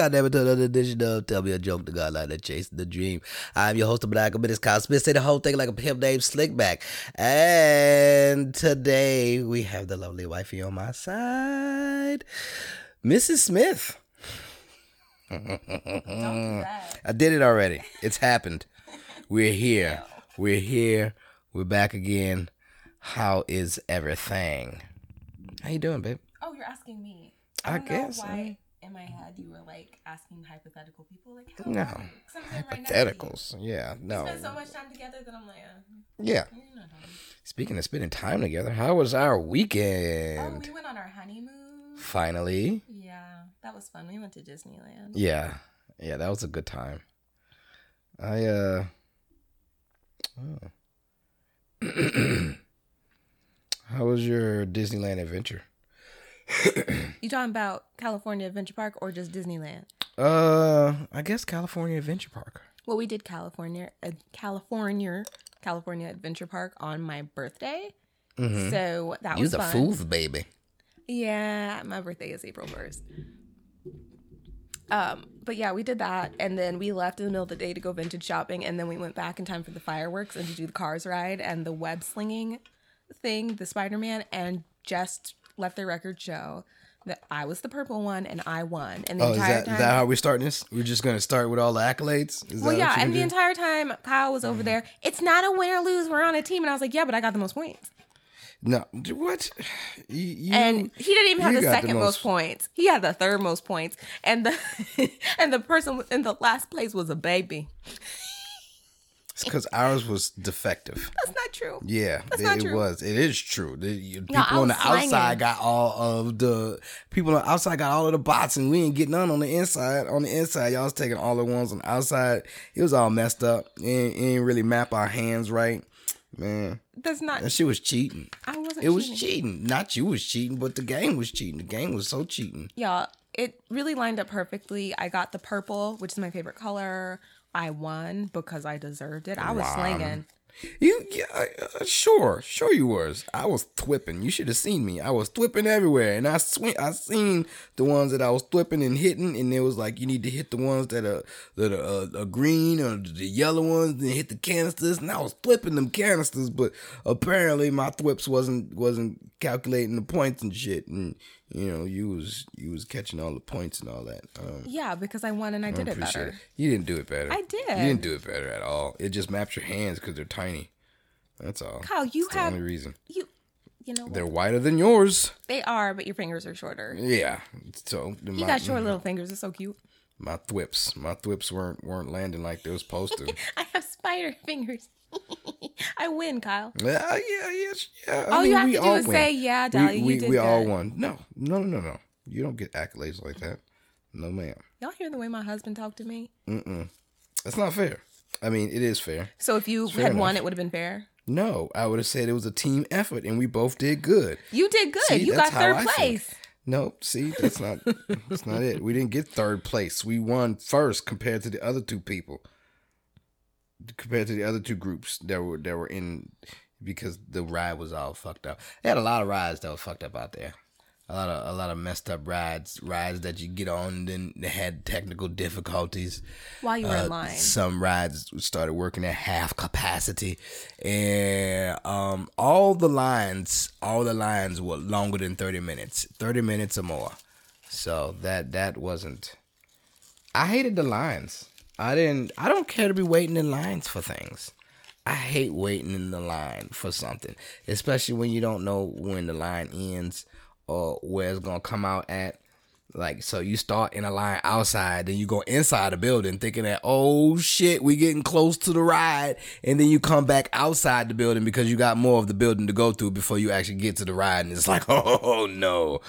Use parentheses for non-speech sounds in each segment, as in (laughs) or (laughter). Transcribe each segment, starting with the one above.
out to another edition of Tell Me a Joke the God Like That Chasing the Dream. I'm your host of Black Minutes, Kyle Smith. Say the whole thing like a pimp named Slickback. And today we have the lovely wifey on my side, Mrs. Smith. I did it already. It's happened. We're here. We're here. We're back again. How is everything? How you doing, babe? Oh, you're asking me. I know guess, Why I- in my head you were like asking hypothetical people like how No. are you? 'Cause I'm sitting right next to you. Hypotheticals. Yeah, no. We spend so much time together that I'm like, uh, Yeah. you're not home. Speaking of spending time together, how was our weekend? Oh, we went on our honeymoon. Finally. Yeah, that was fun. We went to Disneyland. Yeah. Yeah, that was a good time. I uh oh. (clears throat) How was your Disneyland adventure? You talking about California Adventure Park or just Disneyland? Uh, I guess California Adventure Park. Well, we did California, uh, California, California Adventure Park on my birthday. Mhm. So that You was the fun. fool's baby. Yeah, my birthday is April first. Um, but yeah, we did that, and then we left in the middle of the day to go vintage shopping, and then we went back in time for the fireworks and to do the cars ride and the web slinging thing, the Spider Man, and just let the record show that I was the purple one and I won. And the Oh, is entire that, time, is that how we're starting this? We're just gonna start with all the accolades? Is well, yeah, and the do? entire time Kyle was over there. It's not a win or lose. We're on a team, and I was like, yeah, but I got the most points. No, what? You, and he didn't even have the got the second most, most- points. He had the third most points, and the (laughs) and the person in the last place was a baby. It's because ours was defective. That's not true. Yeah, That's it, not it was. It is true. The, people No, on the slanging. outside got all of the people on the outside got all of the bots, and we didn't get none on the inside. On the inside, y'all was taking all the ones on the outside. It was all messed up. It ain't, it ain't really map our hands right, man. That's not. That shit was cheating. I wasn't. It was cheating. cheating. Not you was cheating, but the game was cheating. The game was so cheating. Y'all, it really lined up perfectly. I got the purple, which is my favorite color. I won because I deserved it. I was Wow. slinging. You, yeah, uh, sure, sure you was. I was twipping. You should have seen me. I was twipping everywhere, and I swing. I seen the ones that I was twipping and hitting, and it was like you need to hit the ones that are that are, uh, are green or the yellow ones, and hit the canisters. And I was thwipping them canisters, but apparently my thwips wasn't wasn't calculating the points and shit. And you know, you was you was catching all the points and all that. Um, Yeah, because I won and I did it better. it. You didn't do it better. I did. You didn't do it better at all. It just maps your hands because they're tiny. That's all. Kyle, you That's the only reason. you. You know what? They're wider than yours. they are, but your fingers are shorter. Yeah. So You my, got short little fingers. It's so cute. my thwips, my thwips weren't weren't landing like they were supposed to. (laughs) I have spider fingers. I win, Kyle. yeah, yeah, yes, yeah. I All you have to do is win. say, "Yeah, Dahlia, we, you we, did we all won. No, no, no, no, no. You don't get accolades like that. No, ma'am. Y'all hear the way my husband talked to me? Mm-mm. That's not fair. I mean, it is fair. So if you Fair had won, it would have been fair. No, I would have said it was a team effort, and we both did good. You did good. See, you got third I think. place. No, see, that's not that's not it. We didn't get third place. We won first compared to the other two people. Compared to the other two groups that were that were in because the ride was all fucked up. They had a lot of rides that were fucked up out there. A lot of a lot of messed up rides, rides that you get on, then they had technical difficulties. While you were Uh, in line. Some rides started working at half capacity, and um, all the lines, all the lines were longer than thirty minutes, thirty minutes or more. So that that wasn't. I hated the lines. I didn't. I don't care to be waiting in lines for things. I hate waiting in the line for something, especially when you don't know when the line ends or where it's gonna come out at. Like, so you start in a line outside, then you go inside the building thinking that, oh shit, we getting close to the ride. And then you come back outside the building because you got more of the building to go through before you actually get to the ride. And it's like, (laughs) oh no,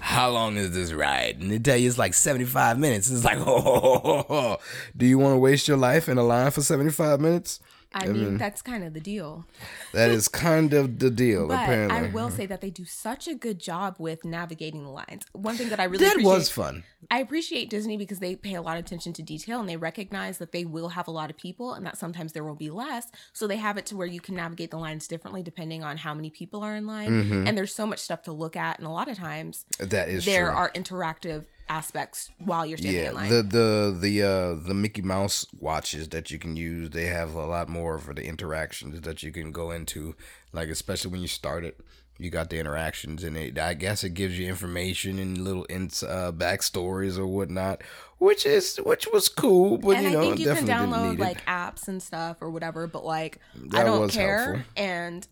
how long is this ride? And they tell you it's like 75 minutes. It's like, (laughs) oh, do you want to waste your life in a line for 75 minutes? I mean, that's kind of the deal. That is kind of the deal, But apparently. I will say that they do such a good job with navigating the lines. One thing that I really that was fun. I appreciate Disney because they pay a lot of attention to detail and they recognize that they will have a lot of people and that sometimes there will be less. So they have it to where you can navigate the lines differently depending on how many people are in line. And there's so much stuff to look at, and a lot of times That Mm-hmm. there true. are interactive aspects while you're standing Yeah, in line. the the the uh the Mickey Mouse watches that you can use, they have a lot more for the interactions that you can go into. Like especially when you start it, you got the interactions and it. I guess it gives you information and little ins uh, backstories or whatnot, which is which was cool. But and you I know, think you can download like apps and stuff or whatever, but like I don't care. helpful. And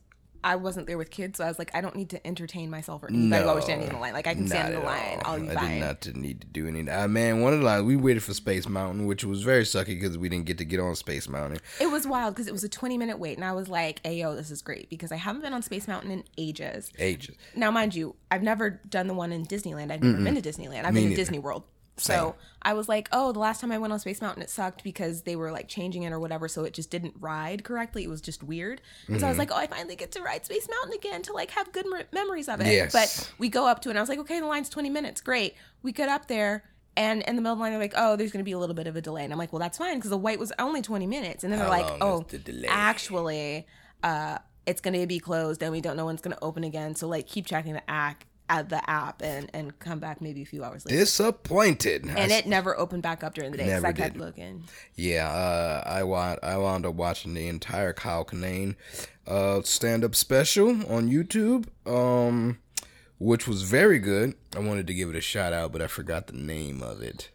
I wasn't there with kids, so I was like, I don't need to entertain myself or eat by while we're standing in the line. Like I can stand in the line, all. I'll be I fine. did not to need to do anything. Uh, man, one of the lines we waited for Space Mountain, which was very sucky because we didn't get to get on Space Mountain. It was wild because it was a 20 minute wait, and I was like, "Ayo, this is great," because I haven't been on Space Mountain in ages. Ages. Now, mind you, I've never done the one in Disneyland. I've never been to Disneyland. I've been to neither. Disney World. So I was like, oh, the last time I went on Space Mountain, it sucked because they were like changing it or whatever. So it just didn't ride correctly. It was just weird. And so I was like, oh, I finally get to ride Space Mountain again to like have good mer- memories of it. Yes. But we go up to it and I was like, okay, the line's 20 minutes. Great. We get up there. And in the middle of the line, they're like, oh, there's going to be a little bit of a delay. And I'm like, well, that's fine because the wait was only 20 minutes. And then they're How like, long oh, the delay? actually, uh, it's going to be closed and we don't know when it's going to open again. So, like, keep checking the app, at the app and, and come back maybe a few hours later. Disappointed. and it never opened back up during the day because I kept did. looking. Yeah, uh, I wound I wound up watching the entire Kyle Kinane uh, stand up special on YouTube, um, which was very good. I wanted to give it a shout out, but I forgot the name of it.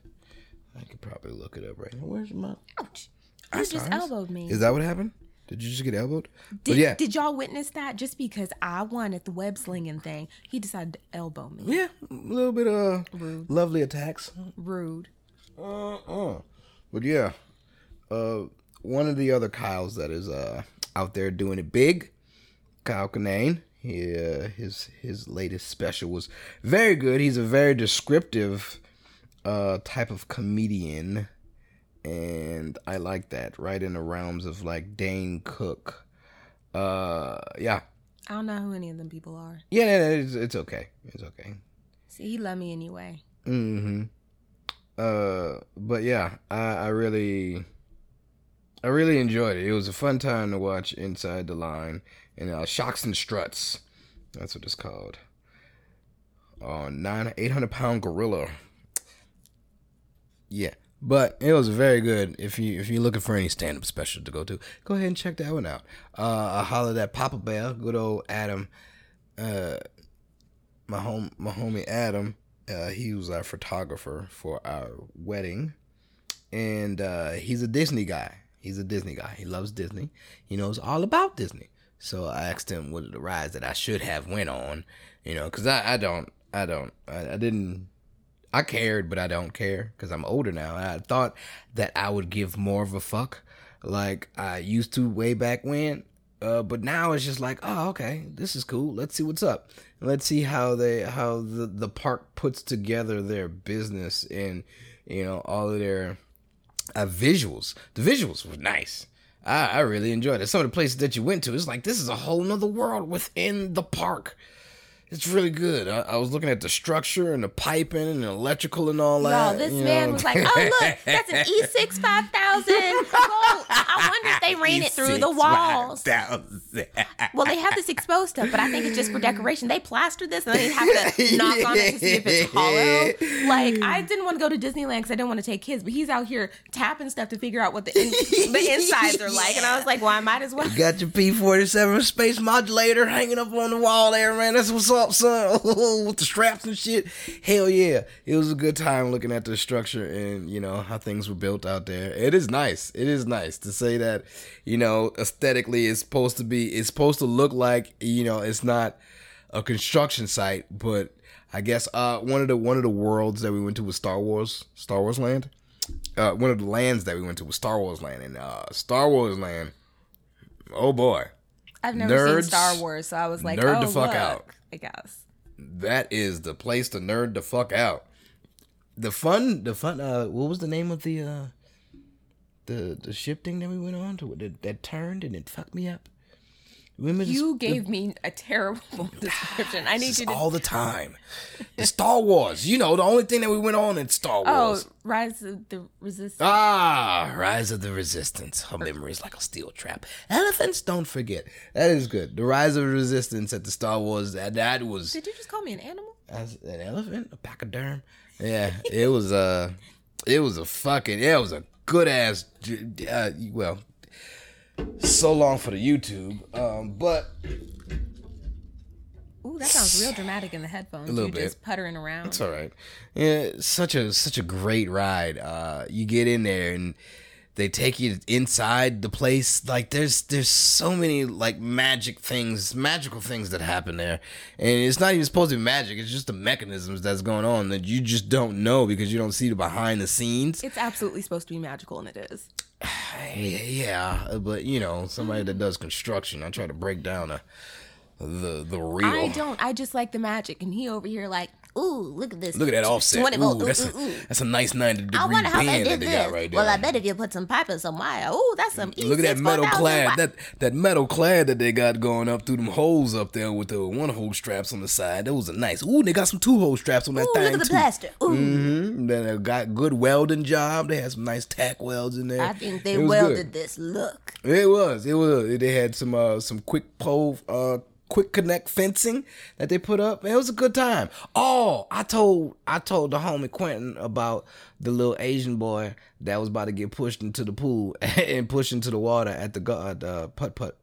I could probably look it up right now. Where's my? Ouch. You just elbowed me. Is that what happened? Did you just get elbowed? Did, yeah, did y'all witness that? Just because I won at the web slinging thing, he decided to elbow me. yeah, a little bit of lovely attacks. Rude. Uh, uh. But yeah, uh, one of the other Kyles that is uh out there doing it big, Kyle Kinane. He, uh, his his latest special was very good. He's a very descriptive uh type of comedian, and I like that. Right in the realms of like Dane Cook. Uh, yeah, I don't know who any of them people are. yeah, yeah, it's, it's okay. It's okay. See, he loved me anyway. hmm Uh, but yeah, I, I really, I really enjoyed it. It was a fun time to watch Inside the Line and uh, Shocks and Struts. That's what it's called. Uh, nine eight hundred pound gorilla. Yeah, but it was very good. If you if you're looking for any stand up special to go to, go ahead and check that one out. Uh, I hollered at Papa Bear, good old Adam. Uh, my home my homie Adam. Uh, he was our photographer for our wedding, and uh, he's a Disney guy. He's a Disney guy. He loves Disney. He knows all about Disney. So I asked him what the rides that I should have went on, you know, because I, I don't I don't I, I didn't I cared, but I don't care because I'm older now. I thought that I would give more of a fuck, like I used to way back when. Uh, but now it's just like, oh, okay, this is cool. Let's see what's up. Let's see how they how the the park puts together their business and you know all of their uh, visuals. The visuals were nice. I, I really enjoyed it. Some of the places that you went to, it's like this is a whole nother world within the park. It's really good. I, I was looking at the structure and the piping and the electrical and all that. Y'all, this you man know. was like, "Oh look, (laughs) that's an E6 5000 Gold. I wonder if they ran it through the walls." Well, they have this exposed stuff, but I think it's just for decoration. They plastered this and they have to (laughs) knock on it to see if it's hollow. (laughs) Like I didn't want to go to Disneyland because I didn't want to take kids, but he's out here tapping stuff to figure out what the in- the insides are like, and I was like, "Well, I might as well." Got your P47 space modulator hanging up on the wall there, man. That's what's up, son. (laughs) With the straps and shit. Hell yeah. It was a good time looking at the structure and, you know, how things were built out there. It is nice. It is nice to say that, you know, aesthetically it's supposed to be, it's supposed to look like, you know, it's not a construction site, but I guess uh one of the one of the worlds that we went to was Star Wars, Star Wars Land. Uh, one of the lands that we went to was Star Wars Land, and uh, Star Wars Land. Oh boy, I've never Nerds, seen Star Wars, so I was like, nerd "Oh, the fuck look," out. I guess. that is the place to nerd the fuck out. The fun, the fun. Uh, what was the name of the uh, the the ship thing that we went on to that, that turned and it fucked me up? You the- gave me a terrible (laughs) description. I need you to. all the time. The Star Wars, you know, the only thing that we went on in Star Wars. Oh, Rise of the Resistance. Ah, Rise of the Resistance. Her memory is like a steel trap. Elephants don't forget. That is good. The Rise of the Resistance at the Star Wars. That that was Did you just call me an animal? as an elephant, a pachyderm. Yeah, it was a, it was a fucking, it was a good ass. Uh, well, so long for the YouTube, um, but Ooh, that sounds real dramatic in the headphones. A little you bit. just puttering around. It's all right. Yeah, such a such a great ride. Uh, you get in there and they take you inside the place. Like there's there's so many like magic things, magical things that happen there, and it's not even supposed to be magic. It's just the mechanisms that's going on that you just don't know because you don't see the behind the scenes. It's absolutely supposed to be magical, and it is. (sighs) Yeah, but you know, somebody that mm. does construction, I try to break down a, the the real. I don't. I just like the magic, and he over here like, ooh, look at this. Look at that offset. 20 Ooh, volt. Ooh, that's, ooh, ooh. a, that's a nice 90 degree I wonder how band did that they got right there. well, I bet if you put some pipe in some wire, ooh, that's some. Look at that metal clad, that that metal clad that they got going up through them holes up there with the one hole straps on the side. Those are nice. Ooh, they got some two hole straps on that Ooh, thing look at the too. plaster. Ooh, Mm-hmm. They got good welding job. They had some nice tack welds in there. I think they welded good. this. Look, It was. It was. They had some uh some quick pole uh quick connect fencing that they put up. It was a good time. Oh, I told I told the homie Quentin about the little Asian boy that was about to get pushed into the pool (laughs) and pushed into the water at the uh, the putt putt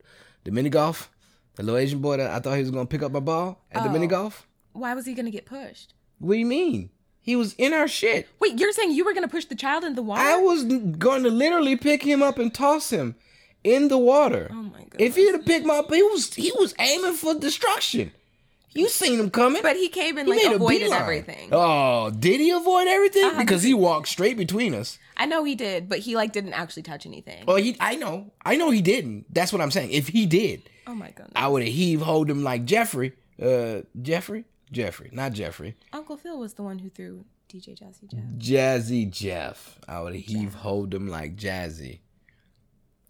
the mini golf. The little Asian boy that I thought he was gonna pick up my ball at the mini golf. why was he gonna get pushed? What do you mean? He was in our shit. Wait, you're saying you were gonna push the child in the water? I was going to literally pick him up and toss him in the water. Oh my god! If he'd have picked my up, he was he was aiming for destruction. You seen him coming. but he came and He like avoided everything. Oh, did he avoid everything? Uh-huh. Because he walked straight between us. I know he did, but he like didn't actually touch anything. Oh, he I know. I know he didn't. That's what I'm saying. If he did, Oh my god, I would have heave hold him like Jeffrey. Uh Jeffrey? Jeffrey, not Jeffrey. Uncle Phil was the one who threw DJ Jazzy Jeff. Jazzy Jeff. I would have heave hold him like Jazzy.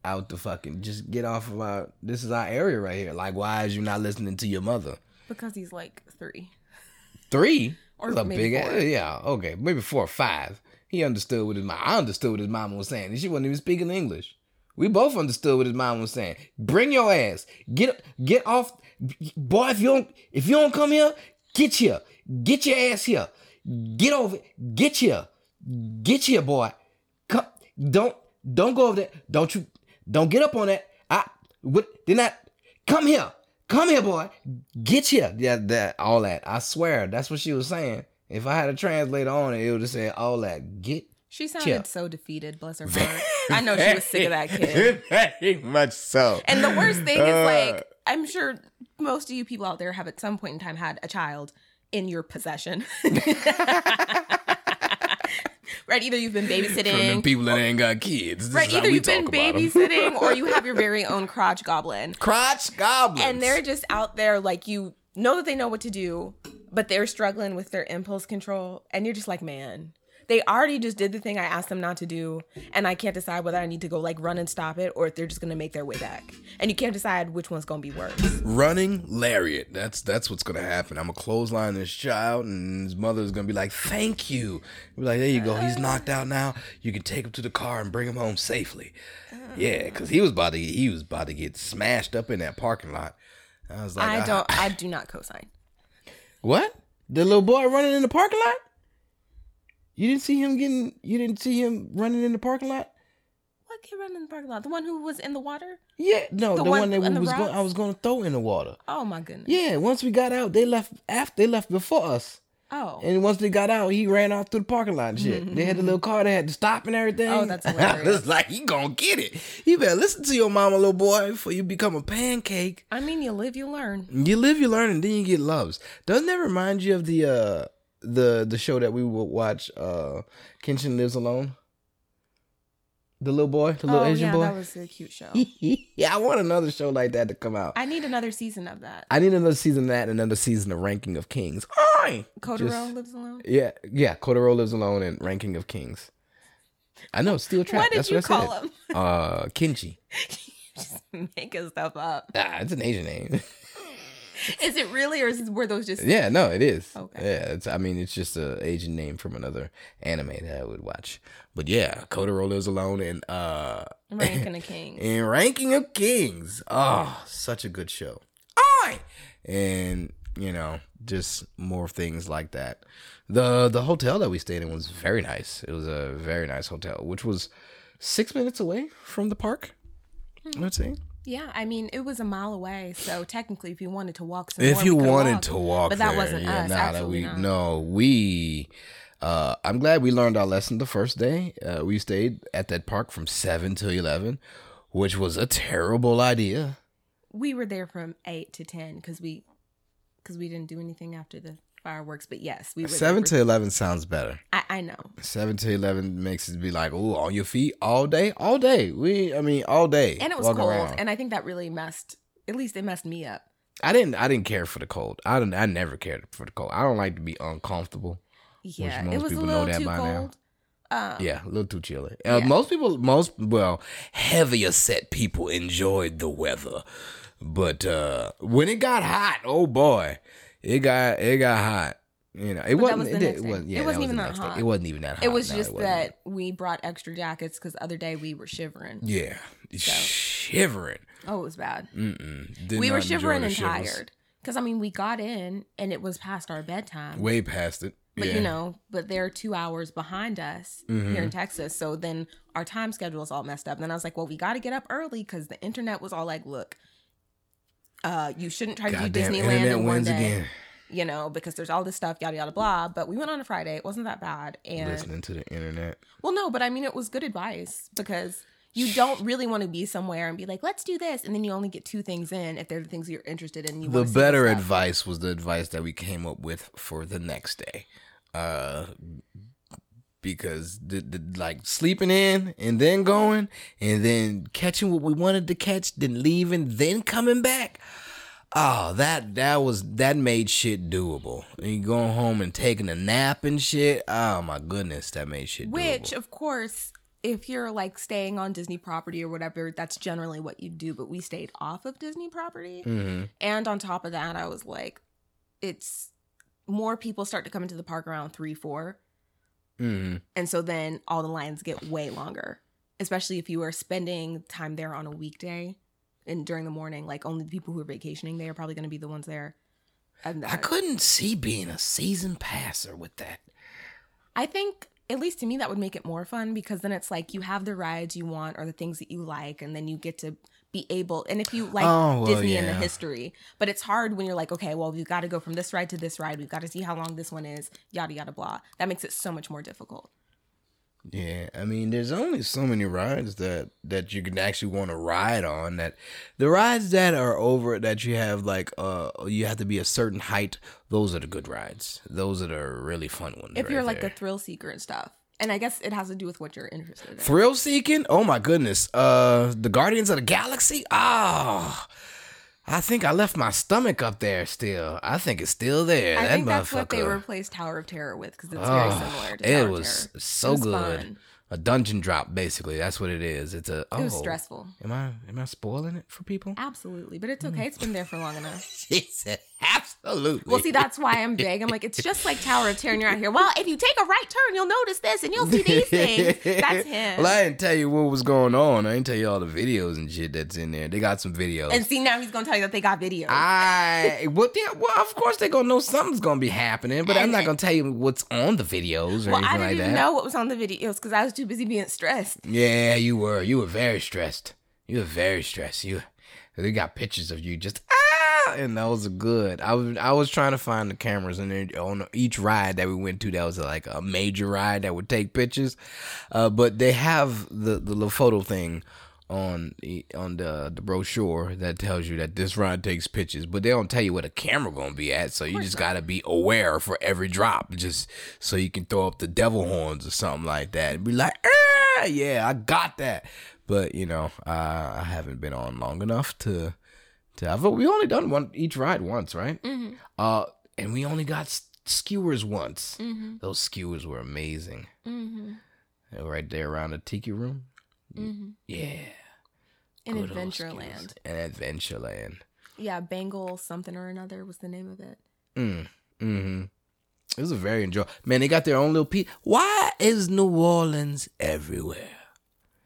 Out the fucking just get off of our this is our area right here. Like why is you not listening to your mother? Because he's like three. Three? Or a big yeah, okay. Maybe four or five. He understood what his mom I understood what his mom was saying. And she wasn't even speaking English. We both understood what his mom was saying. Bring your ass. Get get off boy, if you don't if you don't come here, get here. Get your ass here. Get over get here. Get here, boy. Come don't don't go over there. Don't you don't get up on that. I what did not come here. Come here, boy. Get here. Yeah, that all that. I swear, that's what she was saying. If I had a translator on it, it would have said all that. Get She sounded so defeated. Bless her heart. I know she was sick of that (laughs) kid. Very much so. And the worst thing is Uh. like I'm sure most of you people out there have at some point in time had a child in your possession. (laughs) (laughs) (laughs) right, either you've been babysitting, people that ain't got kids. This right, either you've been talk about 'em. babysitting or you have your (laughs) very own crotch goblin. crotch goblin. And they're just out there like you know that they know what to do, but they're struggling with their impulse control and you're just like, "Man, they already just did the thing I asked them not to do, and I can't decide whether I need to go like run and stop it or if they're just gonna make their way back. And you can't decide which one's gonna be worse. running lariat. That's that's what's gonna happen. I'm gonna clothesline this child, and his mother's gonna be like, "Thank you." Be like, "There you go. He's knocked out now. You can take him to the car and bring him home safely." Yeah, because he was about to he was about to get smashed up in that parking lot. I was like, I "Ah, don't. (laughs) I do not co-sign. What? The little boy running in the parking lot? You didn't see him getting? You didn't see him running in the parking lot? What kid running in the parking lot? The one who was in the water? Yeah, no, The the, one one, that was going. I was going to throw in the water. Oh my goodness. Yeah, once we got out, they left after they left before us. Oh. And once they got out, he ran off through the parking lot and shit. (laughs) They had the little car they had to stop and everything. Oh, that's (laughs) I hilarious. was like, he gonna get it. You better listen to your mama, little boy, before you become a pancake. I mean, you live, you learn. You live, you learn, and then you get loves. Doesn't that remind you of the uh the the show that we would watch, uh Kenshin Lives Alone? The little boy, the little oh Asian yeah, boy. that was a cute show. (laughs) yeah, I want another show like that to come out. I need another season of that. I need another season of that and another season of Ranking of Kings. Kotaro Just- lives alone. Yeah, yeah. Kotaro lives alone and Ranking of Kings. I know, Steel Trap. What did That's you what I call said. him? Uh, Kinchi. (laughs) Just making stuff up. Ah, it's an Asian name. (laughs) (laughs) Is it really, or is it, were those just? yeah, no, it is. Okay. Yeah, it's. I mean, it's just a Asian name from another anime that I would watch. But yeah, Kotaro lives alone and uh, Ranking of (laughs) Kings. and Ranking of Kings. Oh, such a good show. Oi! And you know, just more things like that. the The hotel that we stayed in was very nice. It was a very nice hotel, which was six minutes away from the park. Let's see. Yeah, I mean, it was a mile away, so technically, if you wanted to walk, some If more, you wanted walked. to walk, but that there, wasn't yeah, us. nah, Absolutely we not. no, we. Uh, I'm glad we learned our lesson the first day. Uh, we stayed at that park from seven to eleven, which was a terrible idea. We were there from eight to ten because we because we didn't do anything after the fireworks. But yes, we were Seven to eleven sounds better. I, I know. Seven to eleven makes it be like, oh, on your feet all day, all day. We, I mean, all day. and it was cold around. and i think that really messed at least it messed me up I didn't, I didn't care for the cold. I didn't, I never cared for the cold. I don't like to be uncomfortable. yeah most it was a people know little that too by now. cold um, Yeah, a little too chilly. Uh, Yeah. Most people, most well, heavier set people enjoyed the weather, but uh when it got hot, oh boy, it got it got hot. You know, it that wasn't. was it, wasn't. Yeah, It wasn't was even the that next day. hot. It wasn't even that hot. it was No, just wasn't. that we brought extra jackets because the other day we were shivering Yeah, shivering. oh it was bad we were shivering and shivers. tired because i mean we got in and it was past our bedtime Way past it. but yeah. you know but they're two hours behind us Mm-hmm. here in texas so then our time schedule is all messed up and then i was like well we got to get up early because the internet was all like look uh, you shouldn't try to do Disneyland in one day. again. you know, because there's all this stuff, yada yada blah. But we went on a Friday; it wasn't that bad. And Listening to the internet. well, no, but I mean, it was good advice because you don't really want to be somewhere and be like, "Let's do this," and then you only get two things in if they're the things you're interested in. You the better advice was the advice that we came up with for the next day uh because the, the like sleeping in and then going and then catching what we wanted to catch then leaving then coming back oh that that was that made shit doable and you going home and taking a nap and shit oh my goodness that made shit Which, doable. of course, if you're like staying on Disney property or whatever, that's generally what you do. But we stayed off of Disney property. hmm And on top of that, I was like, it's more people start to come into the park around three, four. Hmm And so then all the lines get way longer, especially if you are spending time there on a weekday and during the morning. Like only the people who are vacationing, they are probably going to be the ones there. And I couldn't see being a season passer with that. I think, at least to me, that would make it more fun because then it's like you have the rides you want or the things that you like, and then you get to be able. And if you like Oh, well, Disney and the history, but it's hard when you're like, okay, well, we've got to go from this ride to this ride. We've got to see how long this one is, yada, yada, blah. That makes it so much more difficult. Yeah, I mean, there's only so many rides that that you can actually want to ride on. That the rides that are over that you have like uh you have to be a certain height. Those are the good rides. Those are the really fun ones. If right you're like there. a thrill seeker and stuff. And I guess it has to do with what you're interested in. thrill seeking. Oh my goodness, uh, the Guardians of the Galaxy. Ah. I think I left my stomach up there still. I think it's still there. I that think that's what they replaced Tower of Terror with because it's very Oh, similar to it Tower was of Terror. so It was good. fun. A dungeon drop, basically. That's what it is. It's a. Oh, It was stressful. Am I am I spoiling it for people? Absolutely. But it's okay. It's been there for long enough. (laughs) Said absolutely. Well, see, that's why I'm big. I'm like, it's just like Tower of Terror, and you're out here. Well, if you take a right turn, you'll notice this, and you'll see these things. That's him. Well, I didn't tell you what was going on. I didn't tell you all the videos and shit that's in there. They got some videos. and see, now he's gonna tell you that they got videos. I well, yeah, well, of course they're gonna know something's gonna be happening, but I'm not gonna tell you what's on the videos or well, I anything didn't like even that. know what was on the videos because I was too busy being stressed. Yeah, you were. You were very stressed. You were very stressed. You. They got pictures of you just ah, and those are good. I was I was trying to find the cameras and then on each ride that we went to that was like a major ride that would take pictures, uh, but they have the the little photo thing on the on the the brochure that tells you that this ride takes pictures, but they don't tell you where the camera gonna be at. So you just gotta be aware for every drop, just so you can throw up the devil horns or something like that and be like, ah, yeah, I got that. But you know, uh, I haven't been on long enough to to. I've, we only done one each ride once, right? Mm-hmm. Uh, and we only got skewers once. Mm-hmm. Those skewers were amazing. Mm-hmm. They were right there around the tiki room. Mm-hmm. Yeah. In Good Adventureland. In Adventureland. Yeah, Bengal something or another was the name of it. Mm. Mm-hmm. It was a very enjoyable. Man, they got their own little piece. Why is New Orleans everywhere?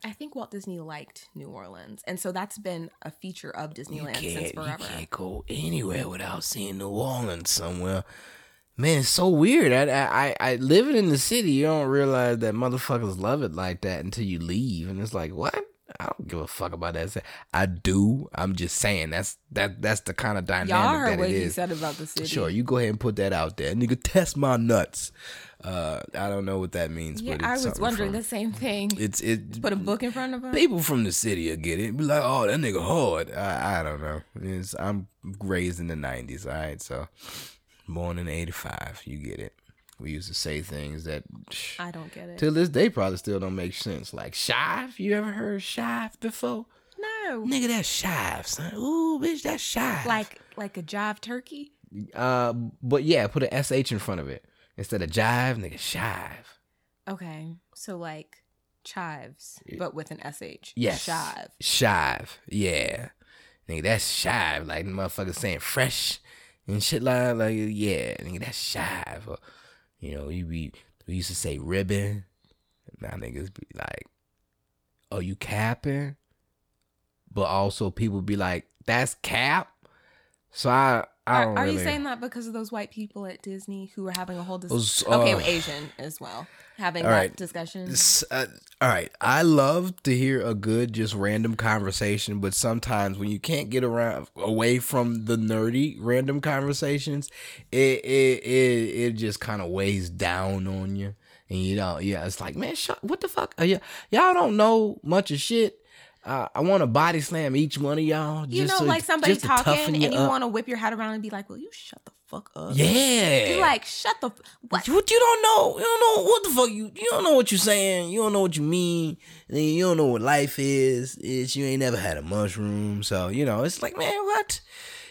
I think Walt Disney liked New Orleans, and so that's been a feature of You Disneyland since can't, you can't go anywhere without seeing New Orleans somewhere. Man, it's so weird. I, I, I, I living in the city, you don't realize that motherfuckers love it like that until you leave, and it's like, what? I don't give a fuck about that. I do. I'm just saying that's that that's the kind of dynamic Y'all heard that what it he said about the city. Sure, you go ahead and put that out there, nigga. Test my nuts. Uh, I don't know what that means, Yeah, but it's I was wondering from- the same thing. It's it. Put a book in front of him. People from the city will get it. Be like, oh, that nigga hard. I, I don't know. It's, I'm raised in the '90s, all right. So, born in '85, you get it. We used to say things that, I don't get it. till this day, probably still don't make sense. Like shive. You ever heard shive before? No, Nigga, that's shive, son. Ooh, bitch, that's shive. like like a jive turkey. uh, but yeah, put a sh in front of it instead of jive, nigga, shive. Okay, so like chives, but with an sh. Yes. Chive. Shive. Yeah. Nigga, that's shive. Like motherfuckers saying fresh and shit like like yeah, nigga, that's shive. Or, you know, you be we used to say ribbon. And now niggas be like, Oh, you capping? But also people be like, That's cap. So I I Are, are really you saying that because of those white people at Disney who were having a whole dis- Those, okay, uh, Asian as well having all that right. discussion? Uh, all right, I love to hear a good, just random conversation, but sometimes when you can't get around away from the nerdy random conversations, it it it, it just kind of weighs down on you, and you know, yeah, it's like, man, shut, what the fuck? Are y- y'all don't know much of shit. Uh, I want to body slam each one of y'all. you know, like somebody talking and you want to whip your head around and be like, "Will you shut the fuck up?" yeah, You're like, "Shut the f- what?" What you don't know? You don't know what the fuck you you don't know what you're saying. You don't know what you mean. And you don't know what life is. It's you ain't never had a mushroom. So, you know, it's like, man, what?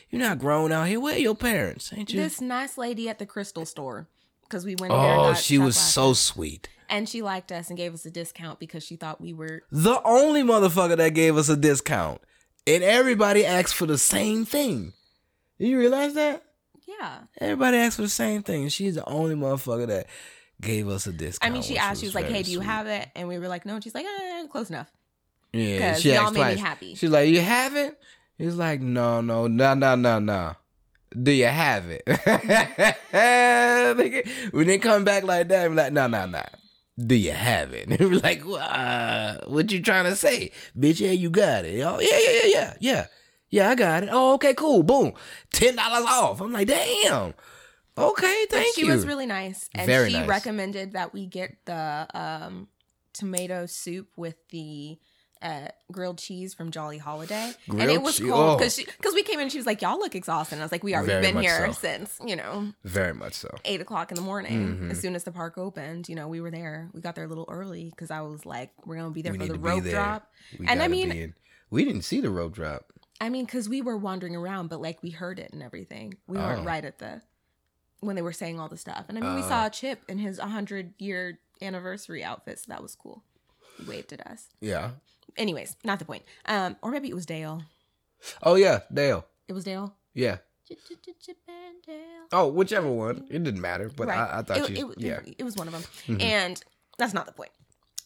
You're not grown out here. Where are your parents? Ain't you? This nice lady at the crystal store because we went there. oh, she was so sweet. and she liked us and gave us a discount because she thought we were The only motherfucker that gave us a discount. And everybody asked for the same thing. You realize that? Yeah. Everybody asked for the same thing. She's the only motherfucker that gave us a discount. I mean, she asked, she was like, "Hey, do you sweet. have it?" And we were like, "No." And she's like, eh, "Close enough." Yeah, she y'all asked made me happy. She's like, "You have it?" He's like, "No, no, no, no, no, no. Do you have it?" (laughs) When they come back like that, I'm like, "No, no, no. Do you have it?" (laughs) And We're like, uh, "What you trying to say, bitch? Yeah, you got it. Oh, yeah, yeah, yeah, yeah, yeah, yeah. I got it. Oh, okay, cool. Boom, ten dollars off. I'm like, damn. Okay, thank she you. She was really nice, and Very she nice. recommended that we get the um, tomato soup with the uh, grilled cheese from Jolly Holiday, and it Grilled was chee- cool oh. because because we came in, and she was like, "Y'all look exhausted." And I was like, "We are. We've Very been here so. since you know Very much so. eight o'clock in the morning. Mhm. As soon as the park opened, you know, we were there. We got there a little early because I was like, "We're gonna be there We for the rope drop." We And I mean- we didn't see the rope drop. I mean, because we were wandering around, but like we heard it and everything. We weren't Oh. right at the when they were saying all the stuff. And I mean, we Oh. saw Chip in his 100 year anniversary outfit, so that was cool. He waved at us. Yeah. Anyways, not the point. Um, or maybe it was Dale. Oh yeah, Dale. It was Dale. Yeah. Chip, chip, chip, Chip and Dale. Oh, whichever one. It didn't matter, but. I, I thought it, you. it- yeah. it was one of them, Mhm. and that's not the point.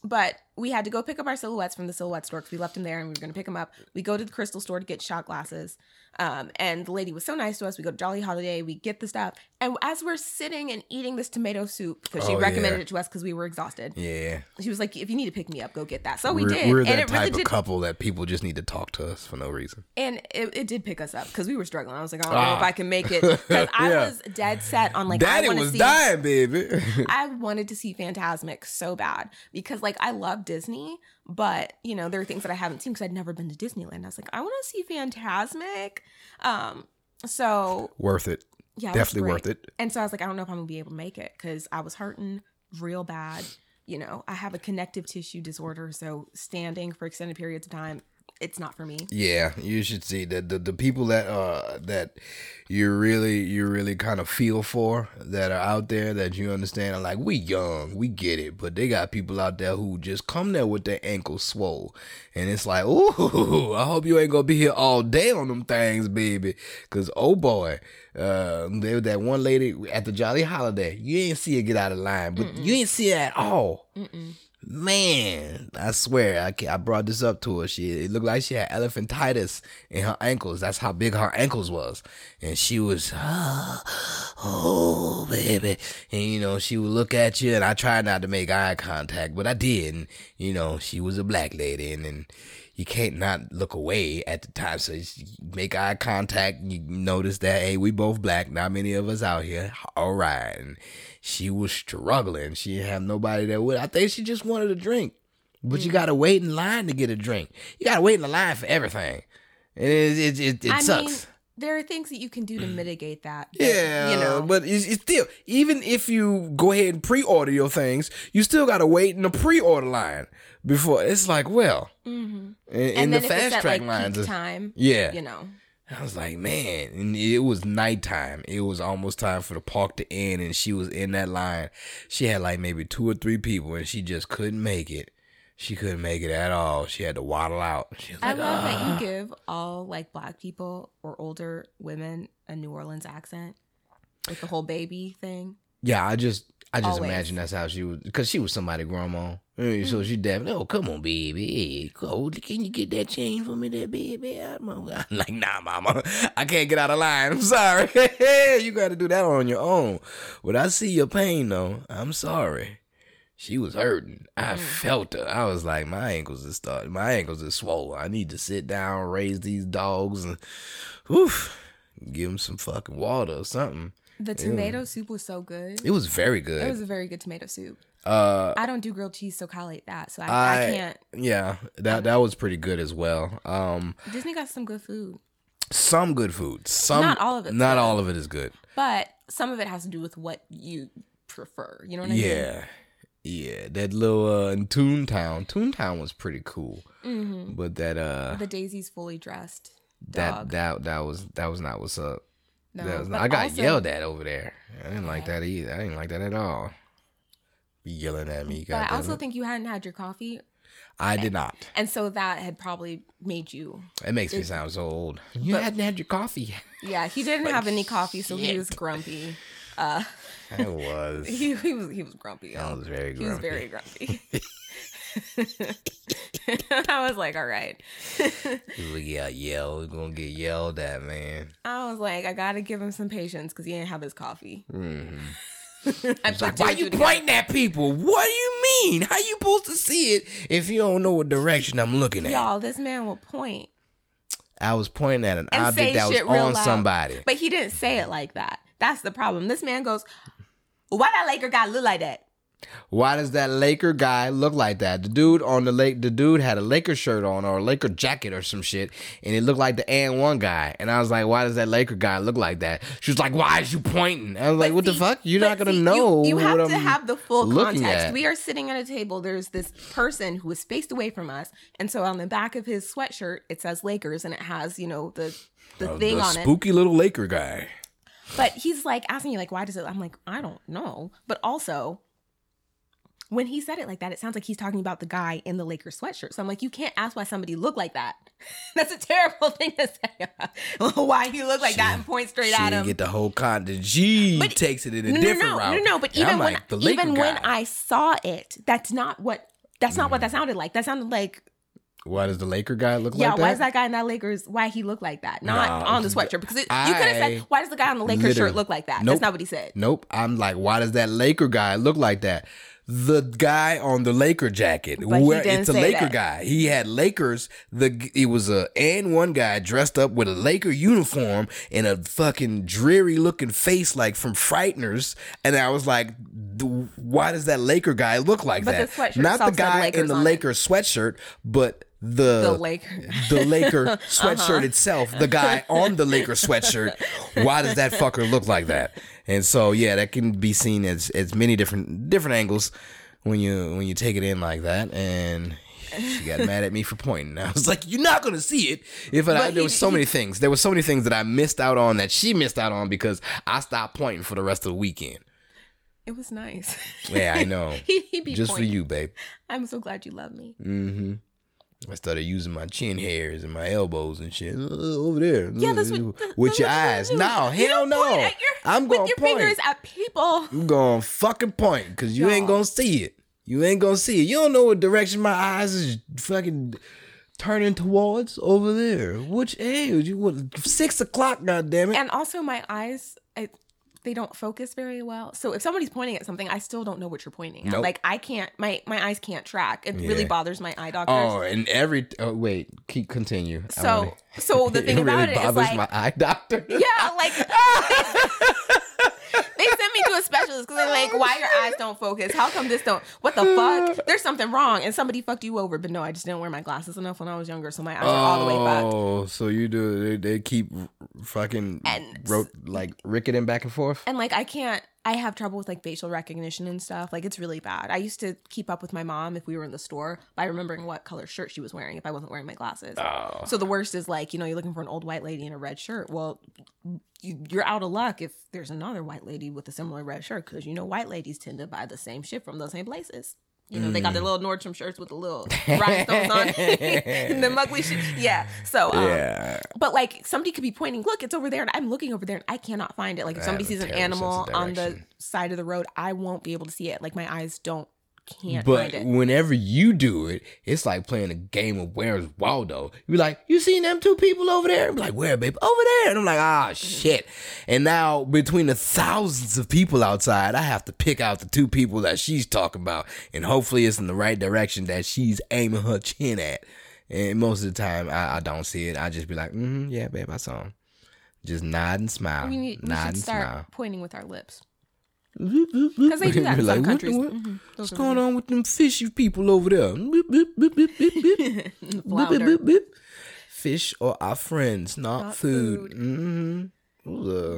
But we had to go pick up our silhouettes from the silhouette store because we left them there and we were going to pick them up. We go to the crystal store to get shot glasses. Um, and the lady was so nice to us. We go to Jolly Holiday, we get the stuff. And as we're sitting and eating this tomato soup, because she Oh, recommended yeah. it to us because we were exhausted, Yeah. she was like, if you need to pick me up, go get that. So we we're, did. We're and that it really type of couple that people just need to talk to us for no reason. And it, it did pick us up because we were struggling. I was like, I don't know if Ah. I can make it. Because I (laughs) Yeah. was dead set on like, I Daddy to was see. dying, baby. (laughs) I wanted to see Fantasmic so bad because like I love Disney, but you know there are things that I haven't seen because I'd never been to Disneyland. I was like, I want to see Fantasmic. Um, so worth it. yeah, Definitely great. worth it. And so I was like, I don't know if I'm gonna be able to make it because I was hurting real bad. You know, I have a connective tissue disorder, so standing for extended periods of time, it's not for me. Yeah, you should see that the, the people that uh that you really you really kind of feel for that are out there that you understand are like we young, we get it, but they got people out there who just come there with their ankles swole, and it's like, ooh, (laughs) I hope you ain't gonna be here all day on them things, baby, cause oh boy, uh, there was that one lady at the Jolly Holiday, you ain't see her get out of line, but you ain't see her at all. Mm-mm. Man, I swear, I, I brought this up to her. She it looked like she had elephantitis in her ankles. That's how big her ankles was, and she was, oh, (gasps) oh, baby, and you know she would look at you, and I tried not to make eye contact, but I did. And you know she was a black lady, and and you can't not look away at the time. So you make eye contact. You notice that hey, we both black. Not many of us out here. All right. And she was struggling. She didn't have nobody that would. I think she just wanted a drink. But you gotta wait in line to get a drink. You gotta wait in the line for everything. And it it it, it I sucks. mean, there are things that you can do to mitigate that. but, Yeah, you know, but it's, it's still even if you go ahead and pre-order your things, you still gotta wait in the pre-order line before. It's like, well, Mhm. and, and, and the fast track like lines, time, yeah. you know, (laughs) I was like, man, and it was nighttime. It was almost time for the park to end, and she was in that line. She had like maybe two or three people, and she just couldn't make it. She couldn't make it at all. She had to waddle out. She was I like, love that you give all like black people or older women a New Orleans accent like the whole baby thing. Yeah, I just I just Always. imagine that's how she was because she was somebody grandma. Eh, So she definitely, oh come on, baby, can you get that change for me, there, baby? (laughs) I'm like, nah, mama, I can't get out of line. I'm sorry. (laughs) you got to do that on your own. But I see your pain though. I'm sorry. She was hurting. I felt her. I was like, my ankles is starting. My ankles is swollen. I need to sit down, raise these dogs, and whew, give them some fucking water or something. The tomato soup was so good. It was very good. It was a very good tomato soup. uh, I don't do grilled cheese, so Kyle ate that. So I, I, I can't. Yeah, that that was pretty good as well. Um, Disney got some good food, some good food. Some Not all of it's Not good. all of it is good. but some of it has to do with what you prefer. You know what I mean? Yeah, yeah. That little uh, in Toontown. Toontown was pretty cool, hmm but that uh, The Daisy's fully dressed that that that was that was not what's up. No, was I got also- yelled at over there. I didn't like that either. I didn't like that at all. Be yelling at me. But I also it. think you hadn't had your coffee, I did not. and so that had probably made you. It makes me sound so old. You but- hadn't had your coffee. Yeah, he didn't Like, have any coffee, so he was grumpy. (laughs) Uh, I was. (laughs) he, he was he was grumpy. I was very He was very grumpy. (laughs) (laughs) I was like, all right. Got yelled. We're gonna get yelled at, man. I was like, I gotta give him some patience because he didn't have his coffee. Mm-hmm. (laughs) Like, why you pointing at people? What do you mean? How you supposed to see it if you don't know what direction I'm looking at? Y'all, this man will point I was pointing at an and object that was on loud. somebody. but he didn't say it like that. That's the problem. This man goes, "Why that Laker guy look like that?" Why does that Laker guy look like that? The dude on the lake, the dude had a Laker shirt on or a Laker jacket or some shit, and it looked like the AND1 guy. And I was like, why does that Laker guy look like that? She was like, why is you pointing? I was like, But what the fuck? You're not gonna see, know. You, have what to I'm have the full context. at. We are sitting at a table. There's this person who is spaced away from us, and so on the back of his sweatshirt it says Lakers, and it has you know the the Uh, thing the on it. spooky little Laker guy. But he's like asking you like, why does it? I'm like, I don't know. But also, when he said it like that, it sounds like he's talking about the guy in the Lakers sweatshirt. So I'm like, you can't ask why somebody looked like that. (laughs) That's a terrible (laughs) thing to say. (laughs) why he looked like She- that and point straight at him. get the whole content. She But- takes it in a no, different no, no, route. no, no. But even when like, the even when. I saw it, that's not what that's not what Mm. that sounded like. That sounded like why does the Laker guy look yeah. like that? Yeah, why is that guy in that Lakers? Why he look like that? Not Nah, on the sweatshirt because it, you could have said why does the guy on the Lakers shirt look like that? Nope. That's not what he said. Nope. I'm like, why does that Laker guy look like that? The guy on the Laker jacket, where it's a Laker that. guy. He had Lakers. The it was a AND1 guy dressed up with a Laker uniform and a fucking dreary looking face like from Frighteners. And I was like, why does that Laker guy look like But the that? sweatshirt Not the guy in the on it. Laker sweatshirt, but the The Laker. the Laker (laughs) Uh-huh. sweatshirt itself, the guy (laughs) on the Laker sweatshirt. Why does that fucker look like that? And so yeah, that can be seen as as many different different angles when you when you take it in like that. And she got mad at me for pointing. I was like, "You're not gonna see it." If I, there he- was so many things, there were so many things that I missed out on that she missed out on because I stopped pointing for the rest of the weekend. It was nice. Yeah, I (laughs) know. he, he be Just for you, babe. I'm so glad you love me. Mm-hmm. I started using my chin hairs and my elbows and shit Uh, over there. Yeah, that's what. with that's your what eyes. do. No, You hell no. your- I'm with gonna your point. fingers at people. I'm gonna fucking point because you ain't gonna see it. You ain't gonna see it. You don't know what direction my eyes is fucking turning towards over there. Which age? You what? Six o'clock. Goddamn it! And also, my eyes, I, they don't focus very well. So if somebody's pointing at something, I still don't know what you're pointing at. Nope. Like I can't, my my eyes can't track. It really bothers my eye doctors. Oh, and every oh wait, keep continue. So- wanna- (laughs) so the thing it about really it is, bothers like- my eye doctor. Yeah, like (laughs) (laughs) they me to a specialist because they're like, "Why your eyes don't focus? How come this don't? What the fuck? (sighs) There's something wrong." And somebody fucked you over, but no, I just didn't wear my glasses enough when I was younger, so my eyes are all the way fucked. Oh, so you do? They, they keep fucking And- wrote like ricketing back and forth. And like I can't I have trouble with like facial recognition and stuff. Like it's really bad. I used to keep up with my mom if we were in the store by remembering what color shirt she was wearing if I wasn't wearing my glasses. Oh. So the worst is like, you know, you're looking for an old white lady in a red shirt. Well, you, you're out of luck if there's another white lady with a similar red shirt because you know white ladies tend to buy the same shit from the same places. You know, they got their little Nordstrom shirts with the little (laughs) rhinestones on (laughs) and the ugly shit. Yeah. So, um, yeah. but like somebody could be pointing, look, it's over there, and I'm looking over there and I cannot find it. Like if I somebody sees an animal on the side of the road, I won't be able to see it. Like my eyes don't can't But whenever you do it, it's like playing a game of Where's Waldo. You be like, you seen them two people over there? I'm like, where, babe? Over there. And I'm like, ah, shit. And now between the thousands of people outside, I have to pick out the two people that she's talking about, and hopefully it's in the right direction that she's aiming her chin at. And most of the time, I, I don't see it. I just be like, mm-hmm, yeah, babe, I saw him. Just nod and smile. we, need, we should start smile. pointing with our lips Because they do (laughs) that in some countries. What, Mhm. what's Those are going on with them fishy people over there? Fish are our friends, not, Not food. food. Mm-hmm. It was a,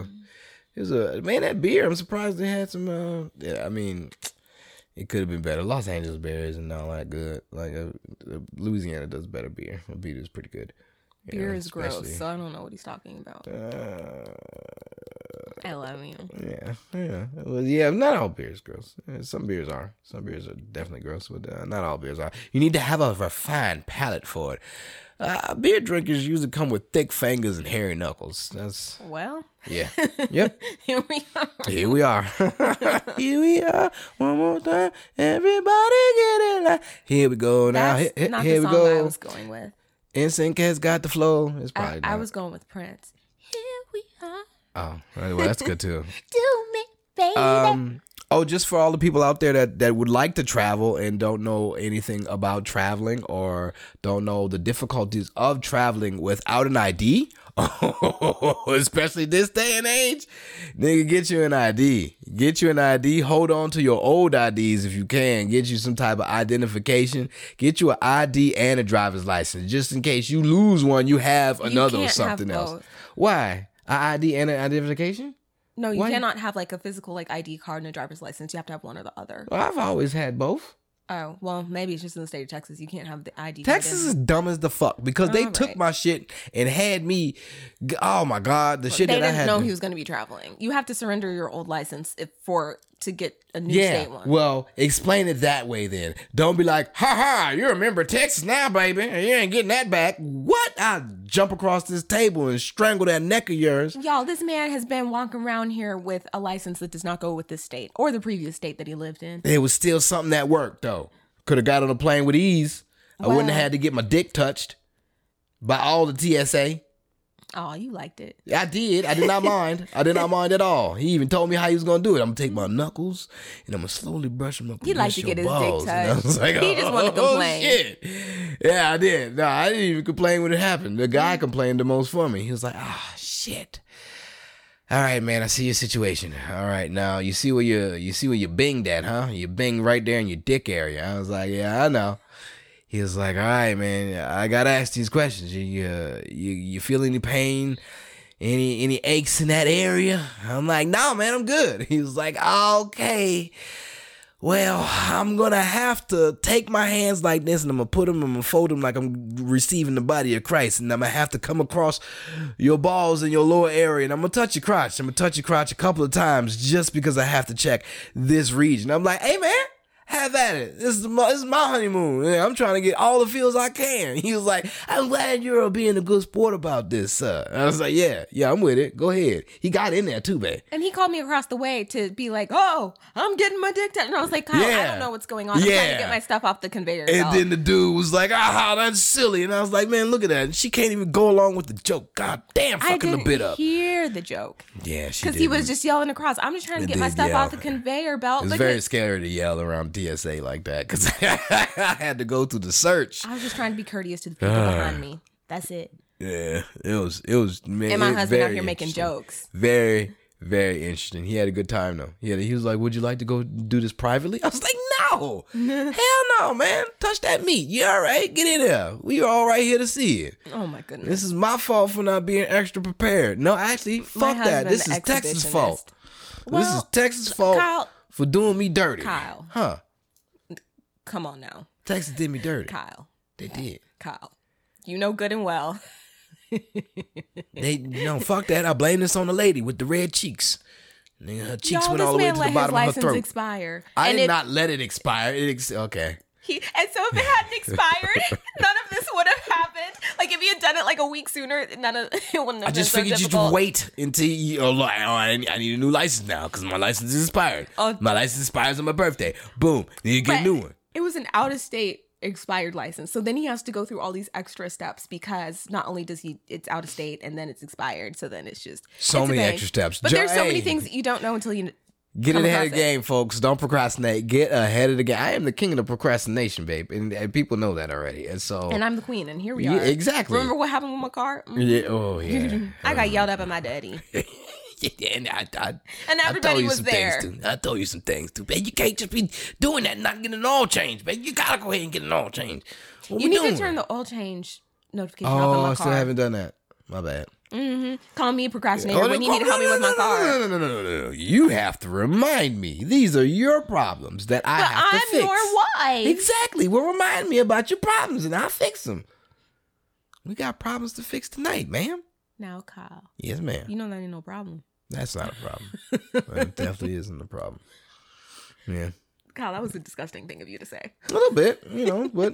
it was a man. That beer, I'm surprised they had some. Uh, yeah, I mean, it could have been better. Los Angeles beer isn't all that good. Like uh, Louisiana does better beer. The beer is pretty good. Beer know, is gross, so I don't know what he's talking about. Uh, I love you. yeah, yeah. Well, yeah, not all beers gross. Some beers are. Some beers are definitely gross, but uh, not all beers are. You need to have a refined palate for it. Uh, beer drinkers usually come with thick fingers and hairy knuckles. That's Well, yeah. (laughs) Yep. here we are. Here we are. (laughs) Here we are. One more time. Everybody get it. Here we go now. That's Here, not here the we song I go. was going with. NSYNC has got the flow. It's probably I not. was going with Prince. Here we are. Oh, well, that's good too. (laughs) Do me, baby. Um, oh, just for all the people out there that, that would like to travel and don't know anything about traveling or don't know the difficulties of traveling without an ID, (laughs) especially this day and age, nigga, get you an ID. Get you an ID. Hold on to your old IDs if you can. Get you some type of identification. Get you an ID and a driver's license just in case you lose one. You have another or can't have something else. Why? An ID and an identification? no, you why- cannot have like a physical like ID card and a driver's license. You have to have one or the other. Well, I've always had both. Oh, well, maybe it's just in the state of Texas. You can't have the ID. Texas is dumb as the fuck because they All took right. my shit and had me. Oh my god, the shit They that I didn't had. know he was going to be traveling. You have to surrender your old license if for to get a new yeah, state one. well, explain it that way then. Don't be like, ha ha, you remember Texas now, baby. And you ain't getting that back. What? I jump across this table and strangle that neck of yours. Y'all, this man has been walking around here with a license that does not go with this state or the previous state that he lived in. It was still something that worked though. Could have got on a plane with ease. I wouldn't have had to get my dick touched by all the TSA. Oh, you liked it. I did. I did not mind. I did not mind at all. He even told me how he was gonna do it. I'm gonna take my knuckles and I'm gonna slowly brush them up. He liked to get his dick balls. (laughs) And I touched. like, He just wanted to complain. "Oh, complain." shit. Yeah, I did. No, I didn't even complain when it happened. The guy complained the most for me. He was like, ah, shit. All right, man. I see your situation. All right, now you see where you you see where you binged at, huh? You binged right there in your dick area. I was like, yeah, I know. He was like, all right, man. I gotta ask these questions. You you you, you feel any pain? Any any aches in that area? I'm like, no, man, I'm good. (laughs) He was like, okay. Well, I'm gonna have to take my hands like this and I'm gonna put them, I'm gonna fold them like I'm receiving the body of Christ, and I'm gonna have to come across your balls in your lower area, and I'm gonna touch your crotch. I'm gonna touch your crotch a couple of times just because I have to check this region. I'm like, hey man, have at it. This is my, this is my honeymoon. Yeah, I'm trying to get all the feels I can. (laughs) He was like, I'm glad you're being a good sport about this, sir. And I was like, yeah, yeah, I'm with it. Go ahead. He got in there too, man. And he called me across the way to be like, "Oh, I'm getting my dick tattooed." And I was like, "Kyle, I don't know what's going on. I'm trying to get my stuff off the conveyor belt. And belt." then the dude was like, ah, that's silly. And I was like, man, look at that. And she can't even go along with the joke. God damn, fucking the bit up. hear the joke Yeah, she because he was just yelling across. I'm just trying to get my stuff off the conveyor belt. It was because very scary to yell around TSA like that because (laughs) I had to go through the search. I was just trying to be courteous to the people ah. behind me. That's it. Yeah, it was. It was. Man, And my husband out here making jokes. Very, very interesting. He had a good time though. He had. He was like, "Would you like to go do this privately?" (laughs) I was like, "No, (laughs) hell no, man. Touch that meat. You all right? Get in there. We are all right here to see it. Oh my goodness. This is my fault for not being extra prepared. No, actually, fuck that. This is Texas' fault. this is Well, Texas' fault Kyle- for doing me dirty. Kyle. huh? Come on now, Texas did me dirty. Kyle. They did. Kyle. You know good and well. (laughs) They no fuck that. I blame this on the lady with the red cheeks. Nigga, her cheeks Y'all, went all the way to the bottom of her throat. expire. I and did if not let it expire. It ex- okay. He, and so if it hadn't expired, (laughs) none of this would have happened. Like if you had done it like a week sooner, none of (laughs) it wouldn't have happened. I just figured so you'd wait until you. Oh, like, oh, I, I need a new license now because my license is expired. Oh. my license expires on my birthday. Boom. Need to get a new one. It was an out of state expired license. So then he has to go through all these extra steps because not only does he it's out of state and then it's expired. So then it's just So it's many extra steps. But Jo- there's so many things that you don't know until you Get ahead of the it. game, folks. Don't procrastinate. Get ahead of the game. I am the king of the procrastination, babe, and, and people know that already. And so, And I'm the queen, and here we Yeah, are. exactly. Remember what happened with my car? Mm. yeah, oh yeah. (laughs) I got yelled at by my daddy, (laughs) (laughs) and I, I, and I told everybody you was some there. things too. I told you some things too, babe. You can't just be doing that, and not getting an oil change, babe. You gotta go ahead and get an oil change. What You we need doing? to turn the oil change notification off Oh, on I my still haven't done that. My bad. Mm-hmm. Call me a procrastinator Oh, when you no, need to no, help me with my car. No, no, no, no, no, no, no. You have to remind me. These are your problems that I But have to fix. I'm your wife. Exactly. Well, remind me about your problems, and I'll fix them. We got problems to fix tonight, ma'am. Now, Kyle, Yes, ma'am. you know that ain't no problem. That's not a problem. that definitely isn't a problem. Yeah, Kyle, that was a disgusting thing of you to say. a little bit, you know, but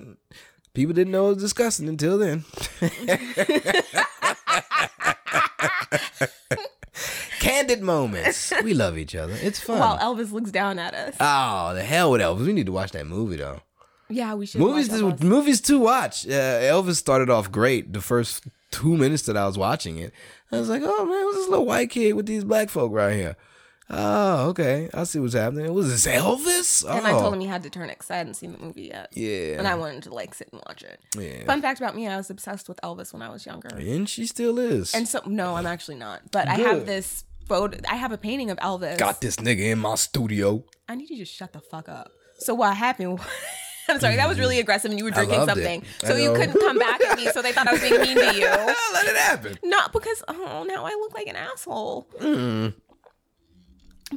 people didn't know it was disgusting until then. (laughs) Candid moments. We love each other. It's fun. While Elvis looks down at us. oh, the hell with Elvis. We need to watch that movie though. yeah, we should. Movies, to, movies to watch. Uh, Elvis started off great. The first two minutes that I was watching it, I was like, "Oh man, what's this little white kid with these black folk right here?" Oh, okay, I see what's happening. It was this Elvis? Oh, And I told oh. him he had to turn it because I hadn't seen the movie yet. yeah, And I wanted to like sit and watch it. yeah, Fun fact about me: I was obsessed with Elvis when I was younger. and she still is. And so, no, I'm actually not. But I have this photo. I have a painting of Elvis. Got this nigga in my studio. I need you to just shut the fuck up. So what happened? (laughs) (laughs) I'm sorry, that was really aggressive, and you were Mm-hmm. Drinking loved it. something, so you couldn't come back at me. So they thought I was being mean to (laughs) you. Let it happen. Not because oh now I look like an asshole. Mm.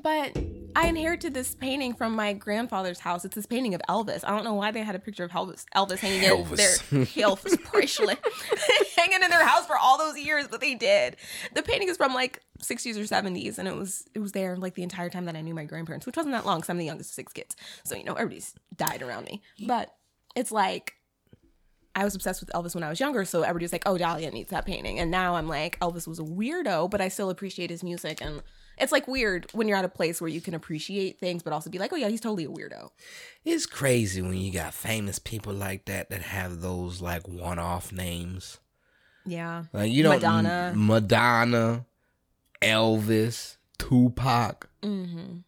But I inherited this painting from my grandfather's house. It's this painting of Elvis. I don't know why they had a picture of Elvis, Elvis hanging in Elvis. their (laughs) Elvis Presley (laughs) hanging in their house for all those years, but they did. The painting is from like 60s or 70s, and it was it was there like the entire time that I knew my grandparents, which wasn't that long because I'm the youngest of six kids. So you know everybody's died around me. But it's like I was obsessed with Elvis when I was younger, so everybody's like, "Oh, Dahlia needs that painting," and now I'm like, Elvis was a weirdo, but I still appreciate his music, and it's like weird when you're at a place where you can appreciate things, but also be like, "Oh yeah, he's totally a weirdo." It's crazy when you got famous people like that that have those like one-off names. Yeah, Like you don't Madonna. Madonna, Elvis, Tupac. mm-hmm.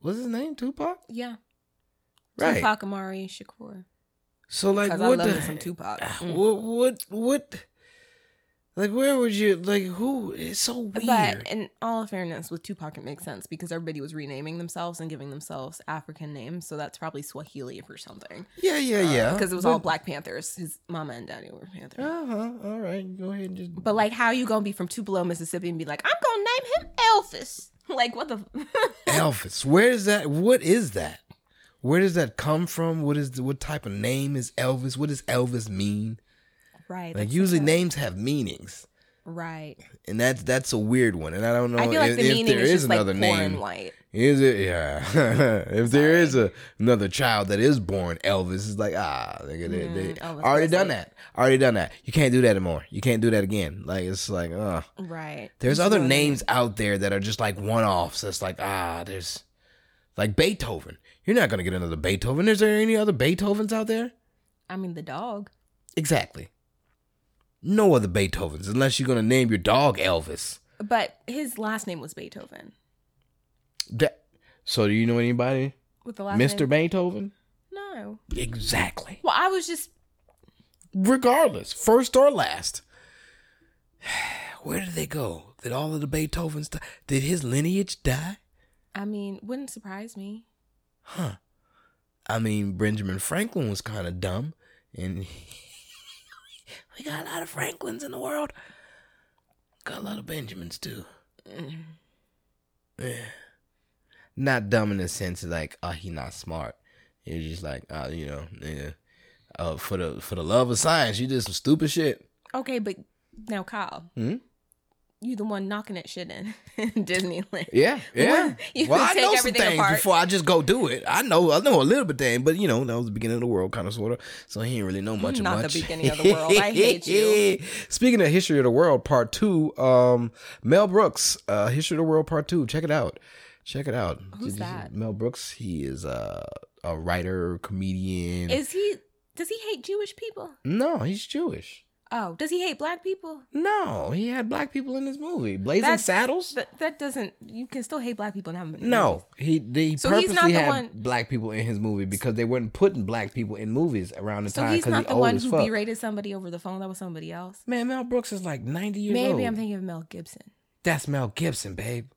What's his name? Tupac. yeah. Right. Tupac Amaru Shakur. So like, Because I what love the? some Tupac. (sighs) Mm. What what what? Like, where would you like? Who? It's so weird. But in all fairness, with Tupac, it makes sense because everybody was renaming themselves and giving themselves African names, so that's probably Swahili or something. yeah, yeah, yeah. Because it was all Black Panthers. His mama and daddy were Panthers. Uh huh. All right. Go ahead and just. But like, how you gonna be from Tupelo, Mississippi, and be like, I'm gonna name him Elvis? (laughs) Like, what the? (laughs) Elvis. Where is that? What is that? Where does that come from? What is the, what type of name is Elvis? What does Elvis mean? Right. Like usually names have meanings, Right. and that's that's a weird one. And I don't know I feel like if, the if there is is just like another poor name. white. Is it? Yeah. (laughs) if there is a another child that is born Elvis, it's like ah, they, they, they Mm, Elvis already done Presley. that. Already done that. You can't do that anymore. You can't do that again. Like it's like uh Right. there's other names out there that are just like one offs. It's like ah, there's like Beethoven. You're not gonna get another Beethoven. Is there any other Beethovens out there? I mean, the dog. Exactly. No other Beethovens unless you're gonna name your dog Elvis. But his last name was Beethoven. That, so do you know anybody? With the last Mr. name. Beethoven? No. Exactly. Well, I was just Regardless, first or last. (sighs) Where did they go? Did all of the Beethovens die? Did his lineage die? I mean, wouldn't surprise me. Huh. I mean, Benjamin Franklin was kind of dumb, and (laughs) we got a lot of Franklins in the world. Got a lot of Benjamins too. Yeah. Not dumb in the sense of like, oh, he not smart. He's just like, oh, you know, yeah. Uh, for the for the love of science, you did some stupid shit. Okay, but now Kyle, Hmm? You the one knocking that shit in (laughs) Disneyland. Yeah, yeah. You well, I know some things apart. before I just go do it. I know, I know a little bit thing, but you know, that was the beginning of the world, kind of, sort of. So he didn't really know much. Not the beginning of the world. I hate you. (laughs) Speaking of history of the world, part two. Um, Mel Brooks, uh, history of the world, part two. Check it out. Check it out. Who's that? Mel Brooks. He is uh, a writer, comedian. Is he? Does he hate Jewish people? no, he's Jewish. Oh, does he hate black people? No, he had black people in his movie. Blazing That's- Saddles. That that doesn't. You can still hate black people and have them. in No, he he So purposely had one- black people in his movie because they weren't putting black people in movies around the So time So he's not he the one who fuck. berated somebody over the phone. That was somebody else. Man, Mel Brooks is like ninety years old. Maybe I'm thinking of Mel Gibson. That's Mel Gibson, babe.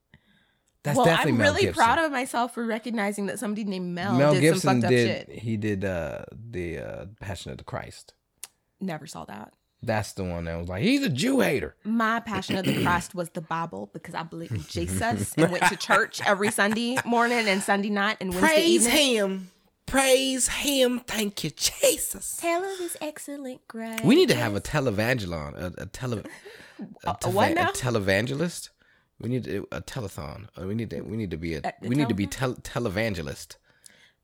That's well, I'm Mel really Gibson. proud of myself for recognizing that somebody named Mel, Mel did Gibson some fucked did. up shit. He did uh, the uh, Passion of the Christ. Never saw that. That's the one that was like he's a Jew hater. My passion of the Christ was the Bible because I believe in Jesus and went to church every Sunday morning and Sunday night and Wednesday Praise evening. him, praise him. Thank you, Jesus. Tell of his excellent grace. We need to have a televangelon, a, a tele, a, A- a what teva- now? a televangelist. We need to, a telethon. Uh, We need to. We need to be a. A- a we need to be tel- televangelist.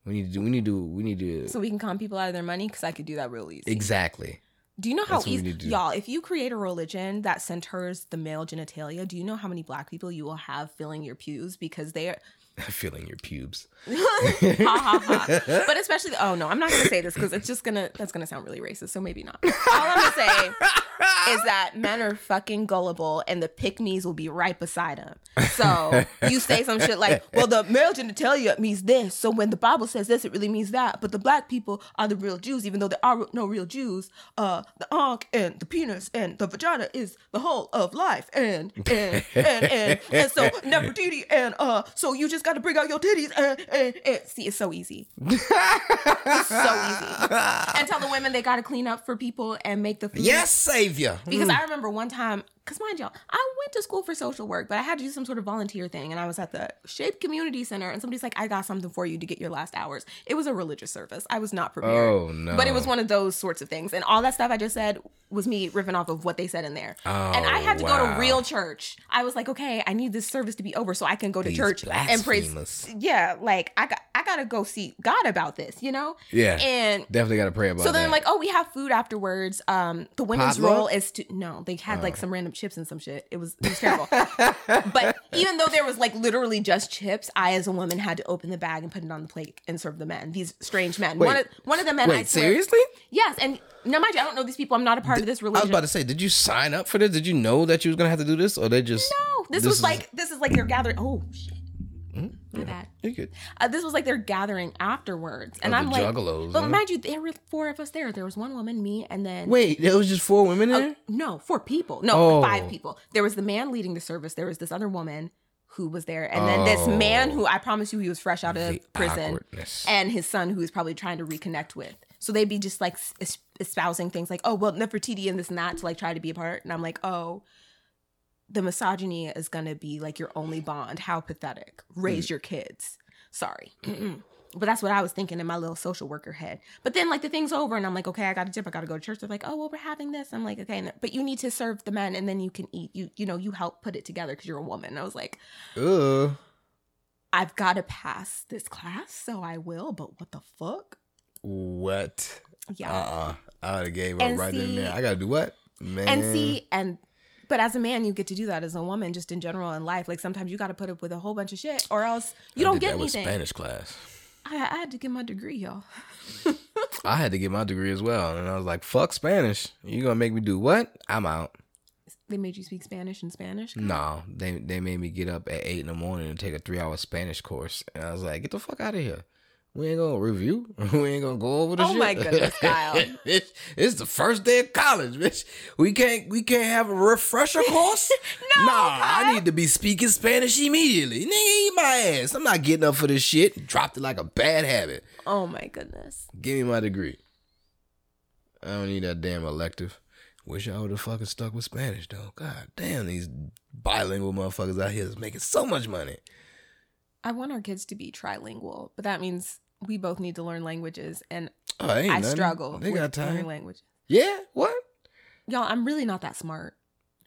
We need to. do We need to. We need to. so we can con people out of their money because I could do that real easy. exactly. Do you know how That's what we easy, need to do. y'all? If you create a religion that centers the male genitalia, do you know how many black people you will have filling your pews because they are (laughs) filling your pubes. Ha ha ha. (laughs) But especially, oh no, I'm not gonna say this because it's just gonna that's gonna sound really racist. So maybe not. All I'm gonna say is that men are fucking gullible, and the pick me's will be right beside them. So you say some shit like, "Well, the male genitalia means this, so when the Bible says this, it really means that." But the black people are the real Jews, even though there are no real Jews. Uh, the ankh and the penis and the vagina is the whole of life, and and and and, and so (laughs) Nefertiti, and uh, so you just got to bring out your titties, and, and, and see, it's so easy. It's so easy. (laughs) And tell the women they got to clean up for people and make the food. Yes, savior. Because mm. I remember one time, because mind y'all, I went to school for social work, but I had to do some sort of volunteer thing. And I was at the Shape Community Center, and somebody's like, I got something for you to get your last hours. It was a religious service. I was not prepared. Oh, no. But it was one of those sorts of things. And all that stuff I just said was me ripping off of what they said in there. Oh, and I had to go Oh, to real church. I was like, okay, I need this service to be over so I can go to These church and praise. Yeah, like I got, I gotta go see God about this, you know? Yeah. And Definitely got to pray about it. so then, that. like, oh, we have food afterwards. Um, the women's Potluck? role is to no, they had like some random chips and some shit. It was it was terrible. but (laughs) even though there was like literally just chips, I as a woman had to open the bag and put it on the plate and serve the men. These strange men. one of one of the men. I Wait, swear- seriously? Yes, and now mind you, I don't know these people. I'm not a part of this religion. I was about to say, did you sign up for this? Did you know that you was gonna have to do this, or they just no, this, was is- like this is like they're gathering. Oh shit, My bad. You could. Uh, this was like they're gathering afterwards, and Oh, I'm like, juggalos, but huh? mind you, there were four of us there. There was one woman, me, and then Wait, there was just four women in there. No, four people. No, Oh. five people. There was the man leading the service. There was this other woman who was there, and then this man who I promise you he was fresh out of Oh. The prison, and his son who he's probably trying to reconnect with. So they'd be just like es- espousing things like, "Oh, well, Nefertiti and this and that" to like try to be a part, and I'm like, "Oh." The misogyny is gonna be like your only bond. How pathetic. Raise mm. your kids. Sorry. (clears throat) But that's what I was thinking in my little social worker head. But then like the thing's over and I'm like, okay, I got to dip. I got to go to church. They're like, oh, well, we're having this. I'm like, okay, but you need to serve the men and then you can eat. You you know you help put it together because you're a woman. And I was like, Ugh. I've got to pass this class, so I will. But what the fuck? What? Yeah. Uh-uh. I would have gave up And right and there. see- I gotta do what? Man. and see and but as a man you get to do that as a woman just in general in life like sometimes you got to put up with a whole bunch of shit or else you I don't get anything Spanish class. I, I had to get my degree y'all (laughs) I had to get my degree as well, and I was like, "Fuck Spanish! You gonna make me do what? I'm out." they made you speak spanish in spanish No, they they made me get up at eight in the morning and take a three hour Spanish course, and I was like, "Get the fuck out of here! We ain't gonna review. (laughs) we ain't gonna go over the oh shit. Oh shit." my goodness, Kyle. (laughs) it's, it's the first day of college, bitch. We can't we can't have a refresher course. (laughs) No, nah, I need to be speaking Spanish immediately. Nigga, eat my ass. I'm not getting up for this shit. Dropped it like a bad habit. oh my goodness Give me my degree. I don't need that damn elective. Wish I would have fucking stuck with Spanish though. God damn, these bilingual motherfuckers out here is making so much money. i want our kids to be trilingual but that means we both need to learn languages and Oh, i nothing. struggle They with got learning time. language Yeah, what? y'all i'm really not that smart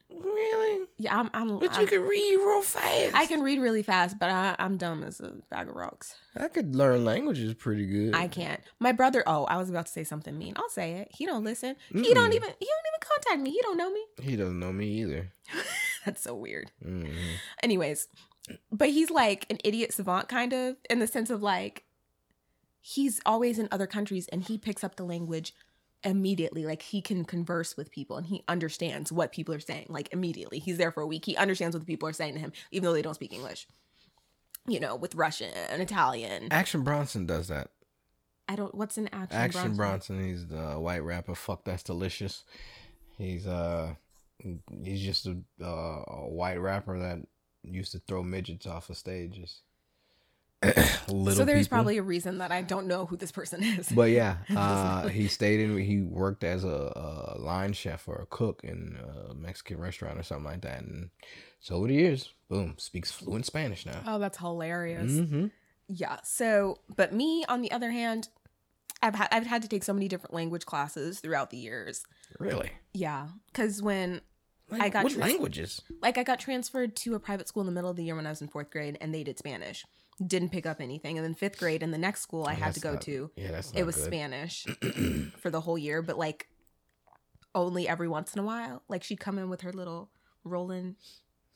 Really? yeah i'm, I'm, But you I'm can read real fast. i can read really fast but I, i'm dumb as a bag of rocks I could learn languages pretty good. I can't. My brother. Oh, I was about to say something mean. I'll say it. He don't listen. He Mm-mm. don't even. He don't even contact me. He don't know me. (laughs) He doesn't know me either. That's so weird. hmm Anyways, but he's like an idiot savant, kind of, in the sense of like, he's always in other countries and he picks up the language immediately. Like he can converse with people and he understands what people are saying. Like immediately, he's there for a week. He understands what the people are saying to him, even though they don't speak English. You know, with Russian and Italian. Action Bronson does that. I don't. What's an action? Action Bronson? Bronson. He's the white rapper. Fuck, that's delicious. He's uh, he's just a, uh, a white rapper that used to throw midgets off of stages. (clears throat) Little so there's people. probably a reason that I don't know who this person is. But yeah, (laughs) uh, he stayed in. (laughs) He worked as a, a line chef or a cook in a Mexican restaurant or something like that. And so over the years, boom, speaks fluent Spanish now. oh, that's hilarious. Mm-hmm. Yeah. So, but me, on the other hand, I've had I've had to take so many different language classes throughout the years. Really? Yeah, because when Like, I got what languages? like I got transferred to a private school in the middle of the year when I was in fourth grade, and they did Spanish. Didn't pick up anything, and then fifth grade in the next school I Oh, had to go not- to, Yeah, that's it was good. Spanish (clears throat) for the whole year, but like only every once in a while. Like she'd come in with her little rolling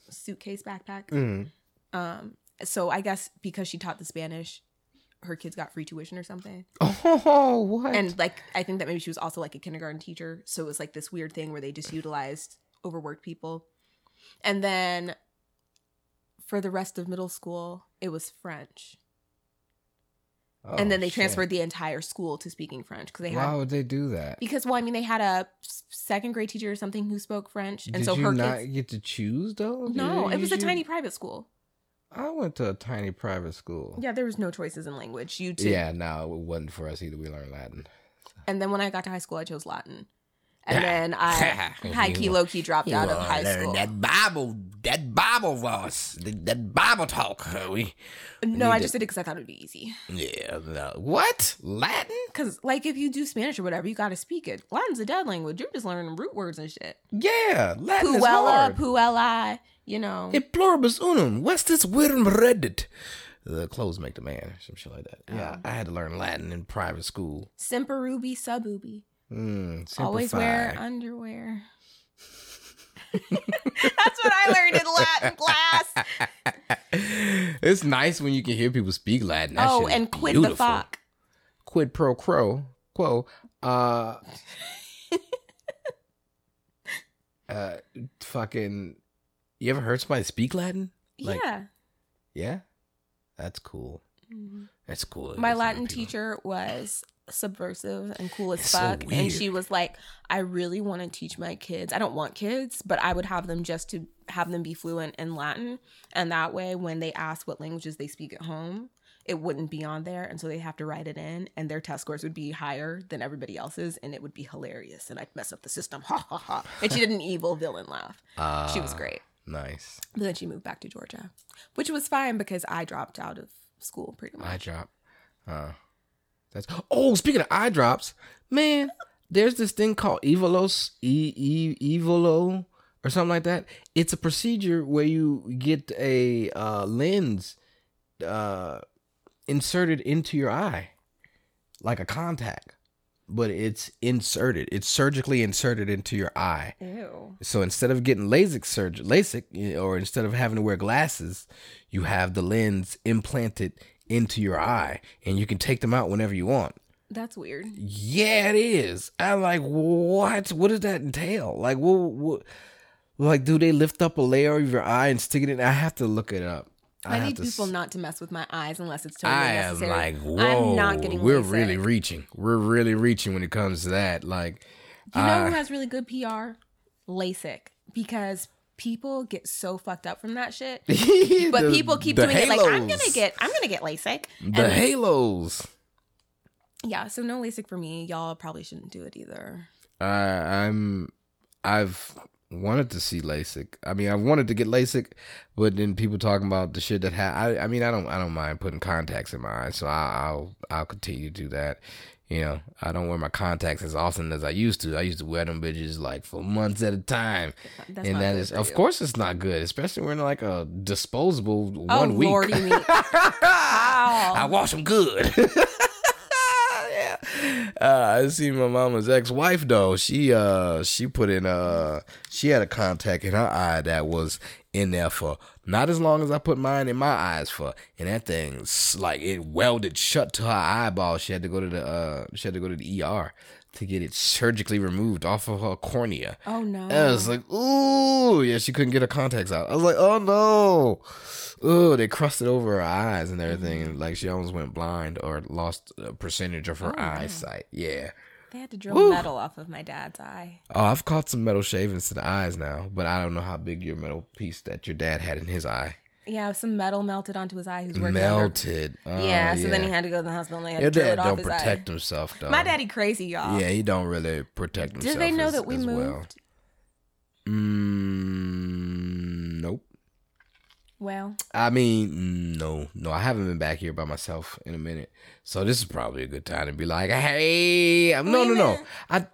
suitcase backpack. Mhm. Um, so I guess because she taught the Spanish, her kids got free tuition or something. (laughs) Oh, what? And like I think that maybe she was also like a kindergarten teacher, so it was like this weird thing where they just utilized overworked people. And then for the rest of middle school, it was French. and oh, then Oh, they shit. transferred the entire school to speaking French because they had Why would they do that? because well, I mean, they had a second grade teacher or something who spoke French, and Did so you her not kids. get to choose though? No, it was a you- tiny private school. I went to a tiny private school. Yeah, there was no choices in language. You too. Yeah, no, it wasn't for us either. We learned Latin. And then when I got to high school, I chose Latin. And then (laughs) I high key, low key dropped out of high school. That Bible, that Bible verse, that, that Bible talk. uh, We, No, I to- just did it because I thought it would be easy. yeah, no. what Latin? Because, like, if you do Spanish or whatever, you got to speak it. Latin's a dead language. You're just learning root words and shit. Yeah, Latin is Puella, hard. puella, you know. E pluribus unum, vestis virum reddit. The clothes make the man, some shit like that. Yeah, Oh. I had to learn Latin in private school. Semper ubi, sub ubi. Mm, Always wear underwear. (laughs) That's what I learned in Latin class. (laughs) it's nice when you can hear people speak Latin. That oh, and quid the fuck. Quid pro quo. Quo. Uh, (laughs) uh, fucking. You ever heard somebody speak Latin? Like- yeah. Yeah, that's cool. Mhm. That's cool. My Latin people. teacher was subversive and cool as It's so fuck. and she was like, I really want to teach my kids. I don't want kids, but I would have them just to have them be fluent in Latin. And that way, when they ask what languages they speak at home, it wouldn't be on there. And so they have to write it in, and their test scores would be higher than everybody else's. And it would be hilarious. And I'd mess up the system. (laughs) Ha ha ha. And she did an evil villain laugh. She was Ah, great. Nice. But then she moved back to Georgia, which was fine because I dropped out of school pretty much. I dropped. Uh, that's oh. Speaking of eye drops, man, there's this thing called Evolos, e, e Evolo, or something like that. It's a procedure where you get a uh, lens uh, inserted into your eye, like a contact, but it's inserted. It's surgically inserted into your eye. Ew. So instead of getting LASIK surgery, LASIK, or instead of having to wear glasses, you have the lens implanted into your eye, and you can take them out whenever you want. That's weird. Yeah, it is. I'm like, what? What does that entail? Like, what? what like, do they lift up a layer of your eye and stick it in? I have to look it up. I, have need people s- not to mess with my eyes unless it's totally I am necessary. like, whoa. I'm not getting We're really reaching. We're really reaching when it comes to that. Like, You know I- who has really good PR? LASIK. Because people get so fucked up from that shit. (laughs) But the- people keep doing it like I'm gonna get I'm gonna get LASIK. the And- halos. yeah, so no LASIK for me. Y'all probably shouldn't do it either. I I'm I've wanted to see LASIK. I mean, I wanted to get LASIK, but then people talking about the shit that ha- I I mean, I don't I don't mind putting contacts in my eyes, so I, I'll I'll continue to do that. You know, I don't wear my contacts as often as I used to. I used to wear them bitches like for months at a time, That's and that is, of course, it's not good, especially when like a disposable Oh one week. lordy me. (laughs) I wash them good. (laughs) yeah. Uh, I see my mama's ex-wife though. She uh she put in uh she had a contact in her eye that was in there for not as long as I put mine in my eyes for, and that thing's like it welded shut to her eyeball. She had to go to the uh she had to go to the ER to get it surgically removed off of her cornea. Oh no. And I was like, ooh, yeah, she couldn't get her contacts out. I was like, oh no. Ooh, they crusted over her eyes and everything. Mm-hmm. And like she almost went blind or lost a percentage of her Oh, eyesight. Yeah. They had to drill Woo. metal off of my dad's eye. Oh, I've caught some metal shavings to the eyes now, but I don't know how big your metal piece that your dad had in his eye. Yeah, some metal melted onto his eye. He was working Melted. Oh, Yeah, so then he had to go to the hospital and they had Your to drill dad it off don't his protect eye. himself though. My daddy crazy, y'all. Yeah, he don't really protect himself. Did they know as- that we as moved? Well. Mm. Well, I mean, no, no, I haven't been back here by myself in a minute, so this is probably a good time to be like, hey, I'm, no, no, no, I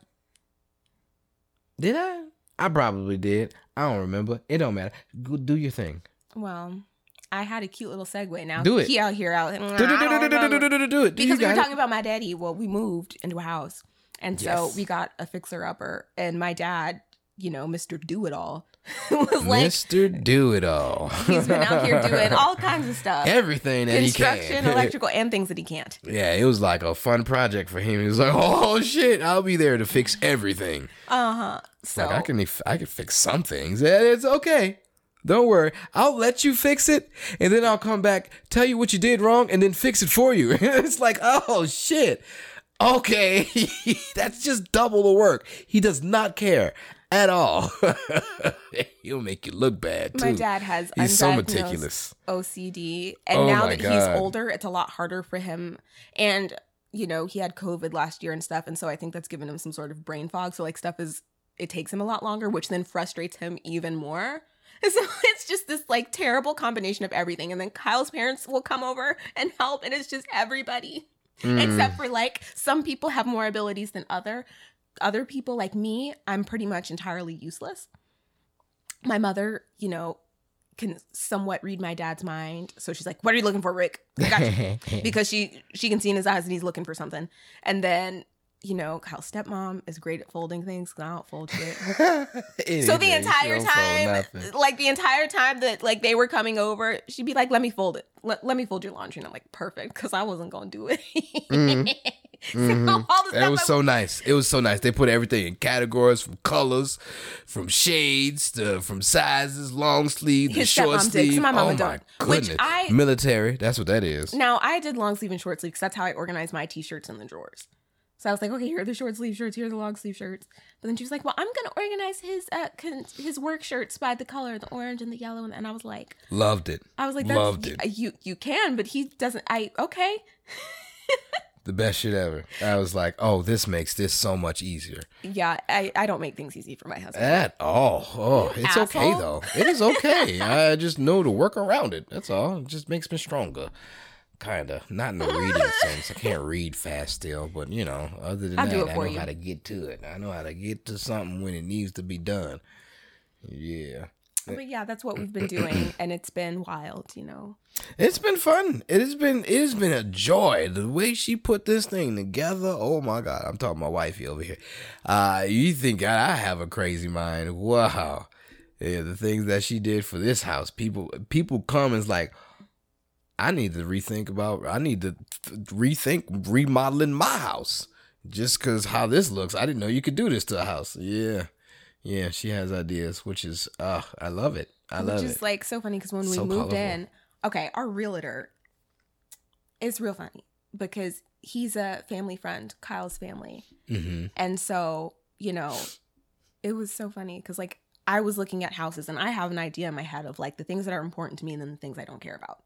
did I? I probably did. I don't remember. It don't matter. Go, do your thing. Well, I had a cute little segue now. Do it. He out here out. Do, do, do, do do, do, do, do, do it. Because we were it. talking about my daddy. Well, we moved into a house. And yes. so we got a fixer upper. And my dad you know, Mister Do (laughs) It All, was like Mr. Do It All. he's been out here doing (laughs) all kinds of stuff, everything that he can. construction, (laughs) electrical, and things that he can't. yeah, it was like a fun project for him. He was like, "Oh shit, I'll be there to fix everything." Uh huh. So Like I can I can fix some things. It's okay. Don't worry. I'll let you fix it and then I'll come back, tell you what you did wrong, and then fix it for you. it's like, oh shit. Okay. That's just double the work. He does not care at all. (laughs) He'll make you look bad too. my dad has He's so meticulous. OCD, and Oh now that he's older, it's a lot harder for him. And you know, he had COVID last year and stuff, and so I think that's given him some sort of brain fog. So like stuff is it takes him a lot longer, which then frustrates him even more. (laughs) So it's just this like terrible combination of everything. And then Kyle's parents will come over and help, and it's just everybody. Mm. Except for like some people have more abilities than other other people like me, I'm pretty much entirely useless. My mother, you know, can somewhat read my dad's mind. So she's like, "What are you looking for, Rick?" I got you." (laughs) because she she can see in his eyes and he's looking for something. And then you know, Kyle's stepmom is great at folding things. 'cause I don't fold shit. (laughs) so the entire time, like the entire time that like they were coming over, she'd be like, "Let me fold it. Let, let me fold your laundry." And I'm like, "Perfect," because I wasn't gonna do it. so (laughs) (laughs) Mhm. the That was I- so nice. It was so nice. They put everything in categories from colors, from shades to from sizes, long sleeve to His short did, 'cause sleeve. my mama oh my don't. Which goodness! I- Military. That's what that is. Now I did long sleeve and short sleeve because that's how I organized my t-shirts in the drawers. So I was like, okay, here are the short sleeve shirts, here are the long sleeve shirts. But then she was like, well, I'm gonna organize his uh con- his work shirts by the color, the orange and the yellow, and, and I was like, Loved it. I was like, that's, Loved it. You you can, but he doesn't. I okay. (laughs) The best shit ever. I was like, oh, this makes this so much easier. Yeah, I I don't make things easy for my husband. At all. Oh, it's okay though. It is okay. (laughs) I just know to work around it. That's all. It just makes me stronger. Kinda. Not in the reading (laughs) sense. I can't read fast still, but you know, other than I'll that, I know you. how to get to it. I know how to get to something when it needs to be done. Yeah. But yeah, that's what we've been (clears throat) doing, and it's been wild, you know. It's been fun. It has been it has been a joy. The way she put this thing together. Oh my god. I'm talking my wifey over here. Uh you think I have a crazy mind. Wow. Yeah, the things that she did for this house. People people come and it's like I need to rethink about I need to rethink remodeling my house. Just cause how this looks. I didn't know you could do this to a house. Yeah. Yeah, she has ideas, which is uh I love it. I love it. Which is like so funny because when we moved colorful. in, okay, our realtor is real funny because he's a family friend, Kyle's family. hmm And so, you know, it was so funny because like I was looking at houses and I have an idea in my head of like the things that are important to me and then the things I don't care about.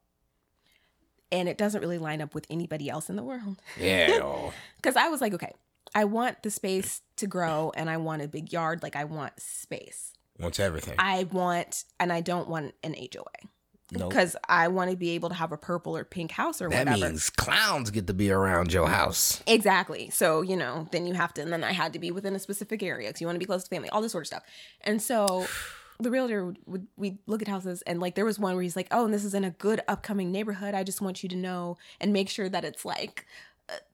And it doesn't really line up with anybody else in the world. Yeah. (laughs) Because I was like, okay, I want the space to grow and I want a big yard. Like I want space. Wants everything. I want, and I don't want an HOA Nope. because I want to be able to have a purple or pink house or That whatever. means clowns get to be around your house. Exactly. So, you know, then you have to, and then I had to be within a specific area because you want to be close to family, all this sort of stuff. And so the realtor would, would we look at houses and like there was one where he's like, oh, and this is in a good upcoming neighborhood. I just want you to know and make sure that it's like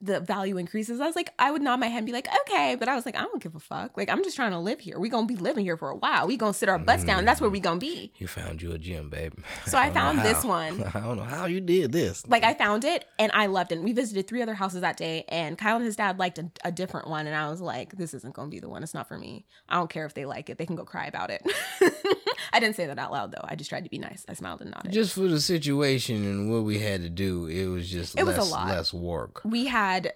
the value increases. I was like, I would nod my head and be like, okay. But I was like, I don't give a fuck. Like, I'm just trying to live here. we going to be living here for a while. we going to sit our butts down. That's where we going to be. You found you a gym, babe. So (laughs) I don't found this one. (laughs) I don't know how you did this. like I found it and I loved it. And we visited three other houses that day, and Kyle and his dad liked a, a different one, and I was like, "This isn't going to be the one. It's not for me. I don't care if they like it. They can go cry about it." (laughs) I didn't say that out loud though. I just tried to be nice. I smiled and nodded. Just for the situation and what we had to do, it was just It was less a lot. less work. we had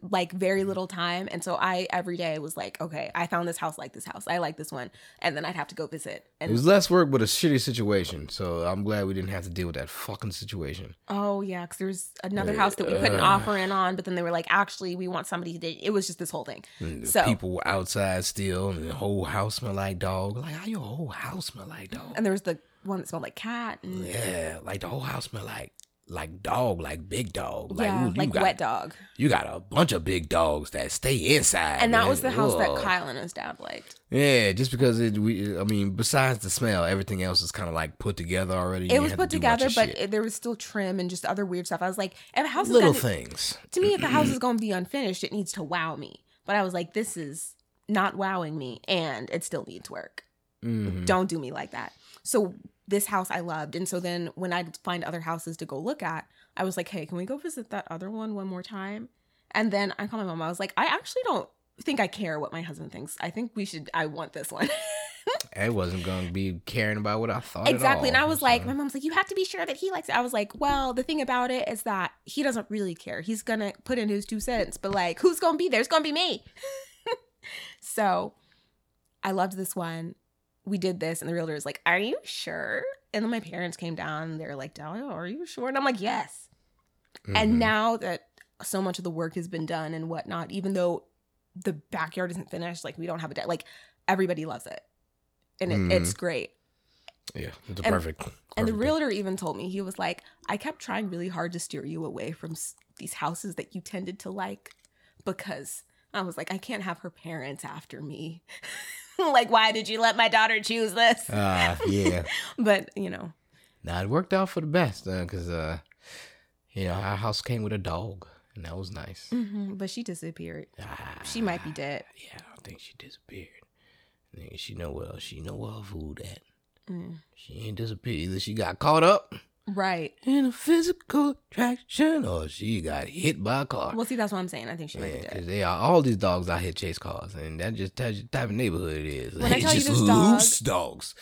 like very mm-hmm. little time, and so I every day was like, "Okay, I found this house like this house. I like this one," and then I'd have to go visit. and It was less work, but a shitty situation. So I'm glad we didn't have to deal with that fucking situation. oh yeah, because there was another house that we put an uh-huh. offer in on, but then they were like, "Actually, we want somebody to." It was just this whole thing. Mm, so- people were outside still, and the whole house smelled like dog. Like how your whole house smell like dog? And there was the one that smelled like cat. And, Yeah, like the whole house smell like like dog, like big dog. Like, yeah, ooh, like got, wet dog. You got a bunch of big dogs that stay inside. And that man. was the house that. Kyle and his dad liked. Yeah, just because it, we, I mean, besides the smell, everything else is kind of like put together already. It was to put bunch together, but it, there was still trim and just other weird stuff. I was like, if a house little gonna, things. to me, if the house (clears throat) is going to be unfinished, it needs to wow me. But I was like, this is not wowing me, and it still needs work. Mhm. Don't do me like that. So this house I loved, and so then when I'd find other houses to go look at, I was like, hey, can we go visit that other one one more time? And then I called my mom. I was like, I actually don't think I care what my husband thinks. I think we should. I want this one. (laughs) I wasn't going to be caring about what I thought. at Exactly. And I was like, my mom's like, you have to be sure that he likes it. I was like, well, the thing about it is that he doesn't really care. He's going to put in his two cents, but like, who's going to be there? It's going to be me. (laughs) so I loved this one. We did this, and the realtor was like, are you sure? And then my parents came down and they're like, Dahlia, are you sure? And I'm like, yes. Mhm. And now that so much of the work has been done and whatnot, even though the backyard isn't finished, like we don't have a deck, like everybody loves it. And it, Mhm. it's great. yeah, it's and- perfect. And the perfect- realtor even told me, he was like, I kept trying really hard to steer you away from s- these houses that you tended to like because I was like, I can't have her parents after me. (laughs) (laughs) like, why did you let my daughter choose this? Ah, yeah. (laughs) But, you know, Now it worked out for the best because, uh, you know, our house came with a dog, and that was nice. mhm, but she disappeared. Ah, She might be dead. Yeah, I don't think she disappeared. I think she know well. She know where her food at. Mm. She ain't disappeared. Either she got caught up Right. in a physical attraction, or she got hit by a car. Well, see, that's what I'm saying. I think she might Yeah, be dead. because they are all these dogs out here chase cars, and that just tells you the type of neighborhood it is. When I (laughs) tell you just this dog- loose dogs.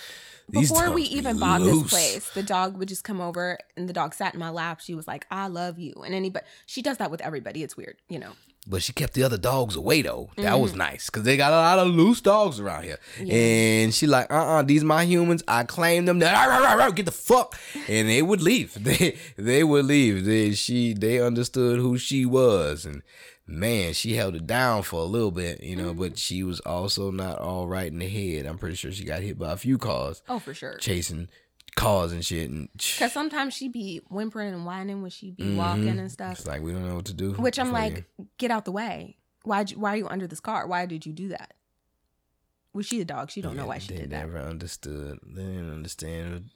These Before we dogs be even bought loose. this place, the dog would just come over and the dog sat in my lap. She was like, I love you. And anybody, she does that with everybody. It's weird, you know? But she kept the other dogs away though. That Mm-hmm. was nice because they got a lot of loose dogs around here. And she like, uh, uh these my humans. I claim them. Get the fuck. And they would leave. (laughs) They they would leave. They she they understood who she was, and man, she held it down for a little bit, you know. But she was also not all right in the head. I'm pretty sure she got hit by a few cars Oh, for sure. chasing cars and shit. And Because sometimes she be whimpering and whining when she be walking and stuff. it's like we don't know what to do. Which I'm like, you. get out the way. Why? Why are you under this car? Why did you do that? Was she a dog. She don't know why she did that. never understood. They didn't understand.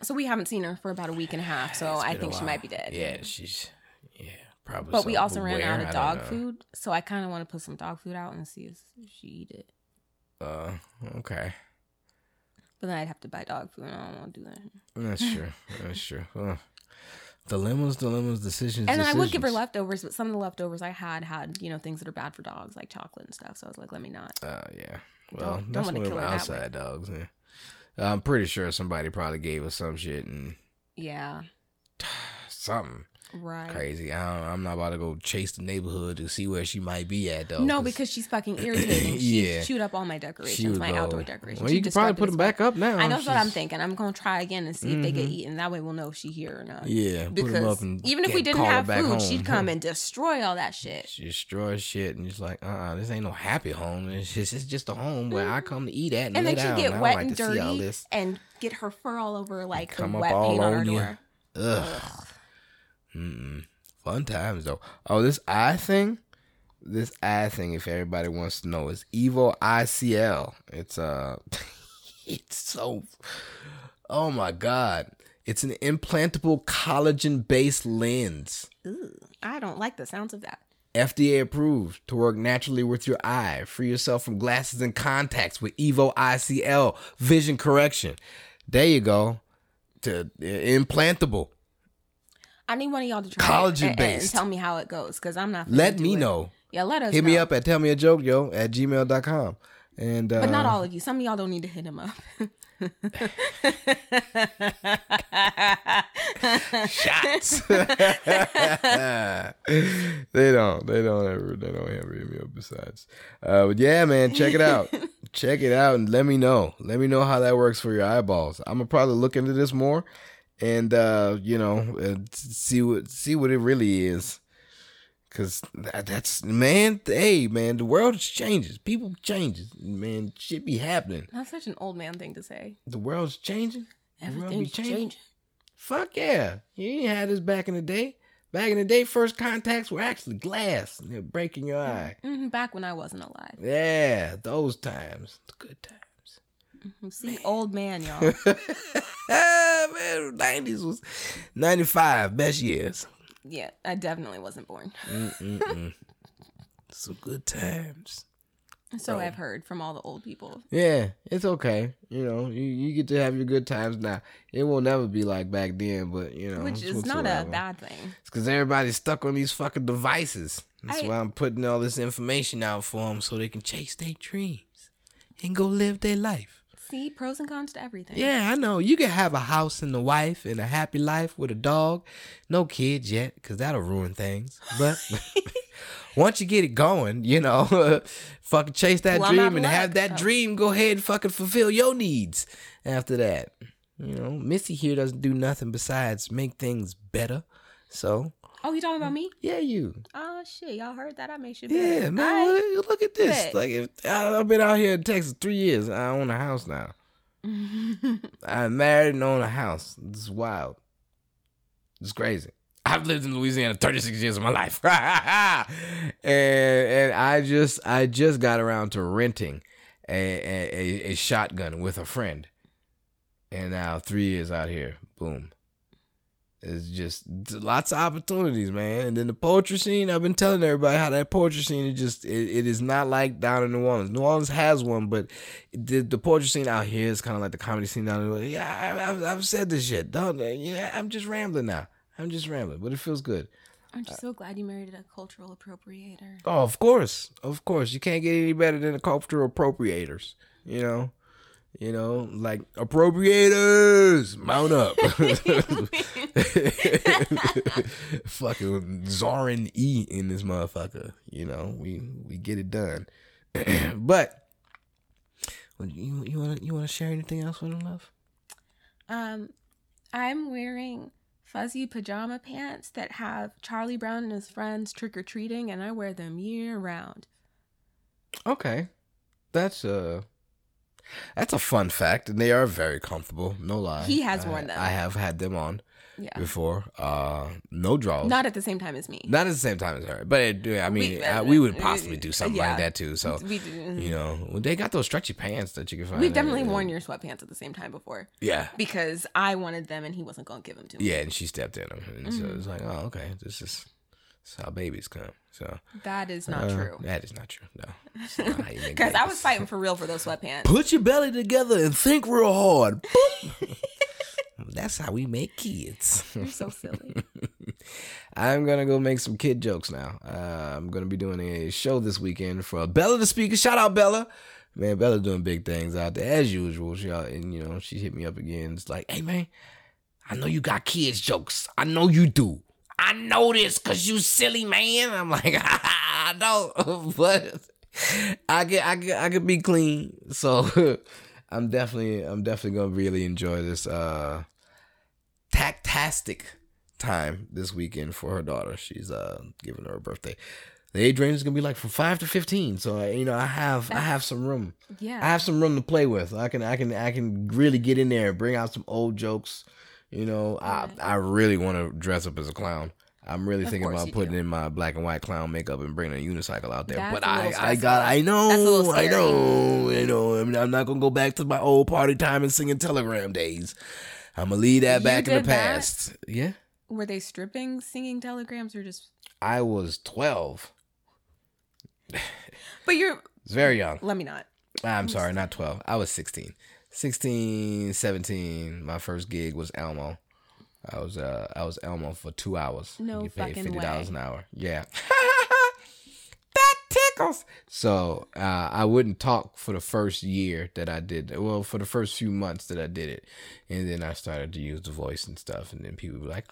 So we haven't seen her for about a week and a half. So I think she might be dead. Yeah, she's yeah, probably. But we so. also ran where? out of dog food, so I kind of want to put some dog food out and see if she eat it. Uh, okay, But then I'd have to buy dog food, and I don't want to do that. that's true. That's true. Huh. Dilemmas, dilemmas, decisions. And then I would give her leftovers, but some of the leftovers I had had you know things that are bad for dogs, like chocolate and stuff. So I was like, let me not. Uh, yeah. Well, Don't- don't that's wanna one of kill them her that way. outside dogs. Yeah. I'm pretty sure somebody probably gave us some shit and Yeah, (sighs) something right. crazy. I don't, I'm not about to go chase the neighborhood to see where she might be at though. No, 'cause because she's fucking (coughs) irritating. She Yeah. chewed up all my decorations, my go- outdoor decorations. Well, She you could probably put them back up now. I know that's what I'm thinking. I'm gonna try again and see if they get Mhm. eaten. That way we'll know if she's here or not. Yeah, put 'em up Because and even if we didn't have food, home. she'd come and (laughs) destroy all that shit. She destroys shit and just like, uh, uh this ain't no happy home. It's just, it's just a home where I come to eat at and, And lay then she'd down. Get don't wet like and to see all dirty and get her fur all over like the Come up wet all paint on our door. Ugh. Mm-mm. Fun times though. Oh, this eye thing. This eye thing, if everybody wants to know, is Evo ICL. It's uh, (laughs) it's so. Oh my god! It's an implantable collagen-based lens. Ooh, I don't like the sounds of that. FDA approved to work naturally with your eye. Free yourself from glasses and contacts with Evo ICL vision correction. There you go. To uh, implantable. I need one of y'all to try Collagen it and, and based. tell me how it goes because I'm not. Let me it. know. Yeah, let us Hit me up at tell me a joke, yo, at gmail.com. And uh But not all of you. Some of y'all don't need to hit him up. shots. (laughs) they don't. They don't ever they don't ever hit me up besides. Uh but yeah, man, check it out. (laughs) check it out and let me know. Let me know how that works for your eyeballs. I'm gonna probably look into this more and uh, you know, uh, see what see what it really is. Cause that, that's man, hey man, the world changes. People changes, man. Shit be happening. That's such an old man thing to say. The world's changing. The world Everything's changing. changing. Fuck yeah. You ain't had this back in the day. Back in the day, first contacts were actually glass. and They're breaking your eye. hmm back when I wasn't alive. Yeah, those times. The good times. Mhm. See, old man, y'all. (laughs) Man, 90s was 95, best years. yeah, I definitely wasn't born. Some good times. So. I've heard from all the old people. Yeah, it's okay. You know, you, you get to have your good times now. It will never be like back then, but you know, Which it's is not a bad thing. It's because everybody's stuck on these fucking devices. That's I- why I'm putting all this information out for them so they can chase their dreams and go live their life. See, pros and cons to everything. Yeah, I know. You can have a house and a wife and a happy life with a dog. No kids yet, because that'll ruin things. But (laughs) once you get it going, you know, (laughs) fucking chase that Well, dream and have that so- dream go ahead and fucking fulfill your needs after that. You know, Missy here doesn't do nothing besides make things better. So, Oh, you talking about me? yeah, you. Oh shit, y'all heard that? I made shit Yeah, man. I- Look, look at this. bet. Like, if I, I've been out here in Texas three years, I own a house now. (laughs) I'm married and own a house. This is wild. It's crazy. I've lived in Louisiana 36 years of my life. (laughs) and and I just I just got around to renting a, a, a shotgun with a friend. And now three years out here, boom. It's just lots of opportunities, man. And then the poetry scene, I've been telling everybody how that poetry scene is just, it, it is not like down in New Orleans. New Orleans has one, but the, the poetry scene out here is kind of like the comedy scene down there. Yeah, I, I've, I've said this shit. Don't, uh, yeah, I'm just rambling now. I'm just rambling, but it feels good. Aren't you so glad you married a cultural appropriator? Oh, of course, of course. You can't get any better than the cultural appropriators. You know, you know, like appropriators, mount up. (laughs) Fucking Zoran E in this motherfucker. You know, we we get it done. (clears throat) but you you want you want to share anything else with them, love? Um, I'm wearing fuzzy pajama pants that have Charlie Brown and his friends trick or treating, and I wear them year round. Okay, that's uh that's a fun fact, and they are very comfortable. No lie, He has I- worn them. I have had them on. Yeah. before. Uh, no draws. Not at the same time as me. Not at the same time as her, but it, I mean, We- uh, we would possibly do something yeah. like that too. So We you know, they got those stretchy pants that you can find. We've definitely worn your sweatpants at the same time before Yeah, because I wanted them and he wasn't going to give them to me. yeah, and she stepped in them, and so Mm-hmm. it's like, oh, okay, this is, this is how babies come. So That is not uh, true. That is not true. No, It's (laughs) not how you make Because I was fighting for real for those sweatpants. Put your belly together and think real hard. (laughs) That's how we make kids. You're so silly. (laughs) I'm gonna go make some kid jokes now. Uh, I'm gonna be doing a show this weekend for Bella the speaker. Shout out Bella, man. Bella doing big things out there as usual. She out, and you know she hit me up again. It's like, hey man, I know you got kids jokes. I know you do. I know this cause you silly man. I'm like, (laughs) I don't, (laughs) but I get, I get, I could be clean. So (laughs) I'm definitely, I'm definitely gonna really enjoy this. uh tactastic time this weekend for her daughter. She's uh giving her a birthday. The age range is gonna be like from five to fifteen. So uh, you know, I have I have some room. Yeah, I have some room to play with. I can I can I can really get in there and bring out some old jokes. You know, I I really want to dress up as a clown. I'm really Of thinking about putting do. in my black and white clown makeup and bringing a unicycle out there. That's but I I got I That's a little know I know I know. I mean, I'm not gonna go back to my old party time and singing telegram days. I'm gonna leave that You back in the did that? past. Yeah. Were they stripping, singing telegrams, or just? I was 12. But you're. It's very young. Let me not. I'm sorry, not 12. I was 16. 16, 17. My first gig was Elmo. I was uh I was Elmo for two hours. No you paid fucking fifty dollars an hour. Yeah. (laughs) that tickles. So uh, I wouldn't talk for the first year that I did. Well, for the first few months that I did it, and then I started to use the voice and stuff, and then people were like,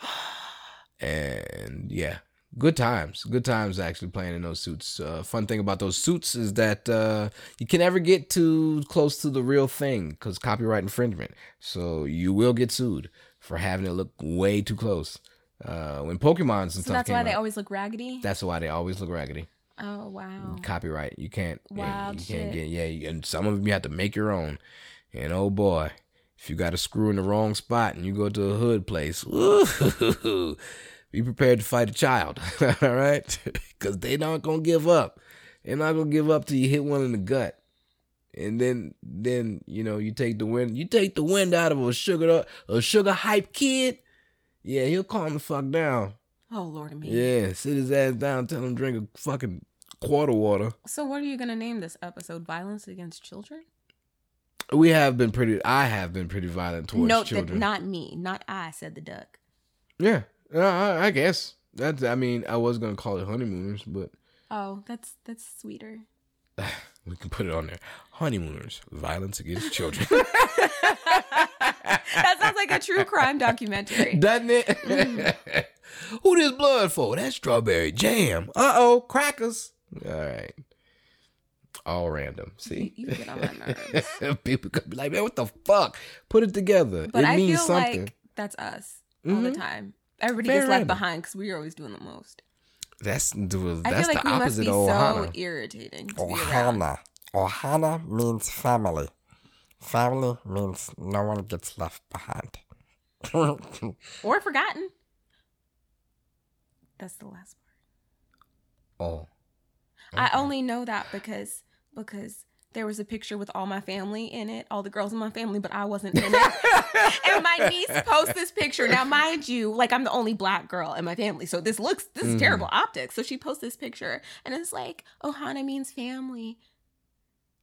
(gasps) and yeah, good times. Good times actually playing in those suits. Uh, fun thing about those suits is that uh, you can never get too close to the real thing because copyright infringement. So you will get sued for having it look way too close. Uh, when Pokemon's and So stuff that's why they always look raggedy. that's why they always look raggedy. Oh wow. Copyright, you can't. Wild you can't shit. get. Yeah, you- and some of them you have to make your own. And oh boy, if you got a screw in the wrong spot and you go to a hood place, (laughs) be prepared to fight a child. (laughs) all right, (laughs) because they're not gonna give up. They're not gonna give up till you hit one in the gut. And then, then you know, you take the wind. You take the wind out of a sugar, a sugar hype kid. Yeah, he'll calm the fuck down. Oh lord of me. Yeah, sit his ass down, tell him drink a fucking quarter water. So what are you gonna name this episode? Violence against children? We have been pretty. I have been pretty violent towards Note children. that not me, not I said the duck. yeah, uh, I, I guess that's. I mean, I was gonna call it honeymooners, but Oh, that's that's sweeter. (sighs) we can put it on there. Honeymooners, violence against children, (laughs) that sounds like a true crime documentary. doesn't it? Who this blood for? That's strawberry jam. Uh oh, crackers. All right, all random. See, You get on my nerves. (laughs) people could be like, "Man, what the fuck?" Put it together. But it I means feel something. like that's us all the Mhm. time. Everybody Very gets left random. behind because we're always doing the most. That's the I feel like the we must opposite be of so irritating to be around. Ohana. Ohana means family. Family means no one gets left behind. (laughs) or forgotten. That's the last part. Oh, I only know that because because there was a picture with all my family in it, all the girls in my family, but I wasn't in it. (laughs) and my niece posts this picture. Now, mind you, like I'm the only black girl in my family, so this looks this is Mhm. terrible optics. So she posts this picture, and it's like Ohana means family,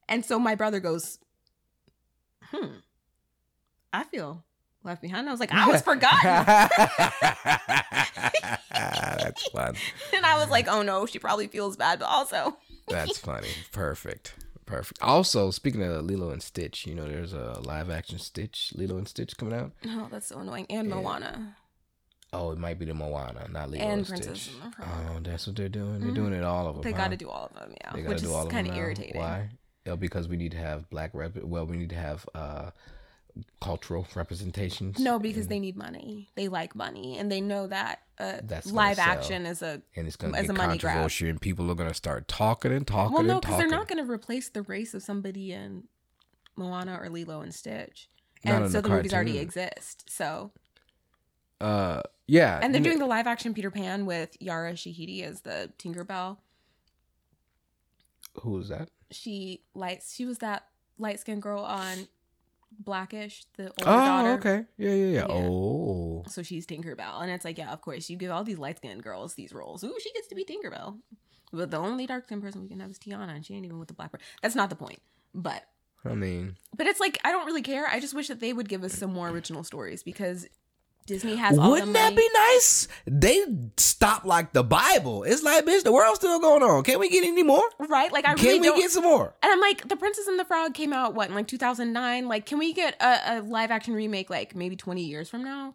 and so my brother goes, "Hmm, I feel left behind." I was like, "I was (laughs) forgotten," (laughs) That's fun. and I was like, "Oh no, she probably feels bad," but also, That's funny. Perfect. Perfect. Also, speaking of Lilo and Stitch, you know, there's a live action Stitch, Lilo and Stitch coming out. oh, that's so annoying. And. Moana Oh, it might be the Moana, not Lilo and and, Princess Stitch. Oh, that's what they're doing. They're Mhm. doing it all of them. They huh? got to do all of them, yeah, They which do is all of kind of irritating. Why? Yeah, because we need to have black rep. Well, we need to have uh, cultural representations. No, because and, they need money. They like money, and they know that uh, That's live action is a and it's going to as get a money grab. controversial, and people are going to start talking and talking well, no, because they're not going to replace the race of somebody in Moana or Lilo and Stitch, and so the the movies already exist. So uh, yeah, And they're doing the live action Peter Pan with Yara Shahidi as the Tinkerbell. who was that? She lights. She was that light skinned girl on Blackish, the older Oh, daughter. okay, yeah, yeah, yeah. Yeah. Oh, So she's Tinkerbell, and it's like, yeah, of course, you give all these light skinned girls these roles. Ooh, she gets to be Tinkerbell. But the only dark skinned person we can have is Tiana, and she ain't even with the black person. That's not the point. But I mean, but it's like I don't really care. I just wish that they would give us some more original stories because Disney has all Wouldn't that be nice? They stop like the Bible. It's like, bitch, the world's still going on. Can we get any more? right? Like I Can really we don't. get some more? and I'm like, The Princess and the Frog came out what in like 2009. Like, can we get a, a live action remake like maybe 20 years from now?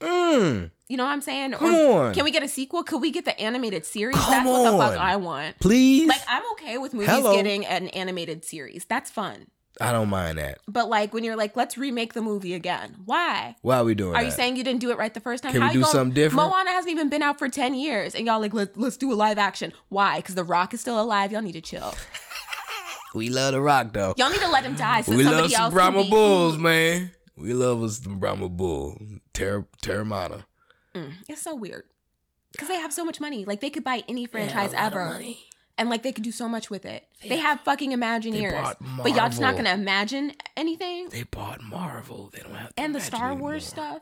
Mm, You know what I'm saying? Come or on. Can we get a sequel? Could we get the animated series? Come That's what the fuck on. I want. please. Like I'm okay with movies Hello. getting an animated series. That's fun. I don't mind that. But like when you're like, let's remake the movie again. Why? Why are we doing Are that? you saying you didn't do it right the first time? Can we you do gonna- something different? Moana hasn't even been out for ten years, and y'all like let's let's do a live action. Why? Because The Rock is still alive. Y'all need to chill. we love the rock though. Y'all need to let him die so we somebody love some else Brahma can be- Bulls, man. We love us some Brahma Bull. Ter- Terramana. Mm, it's so weird because they have so much money. Like they could buy any franchise ever, and like they could do so much with it. They, have fucking Imagineers, but y'all just not gonna imagine anything. They bought Marvel. They don't have and the Star anymore. Wars stuff.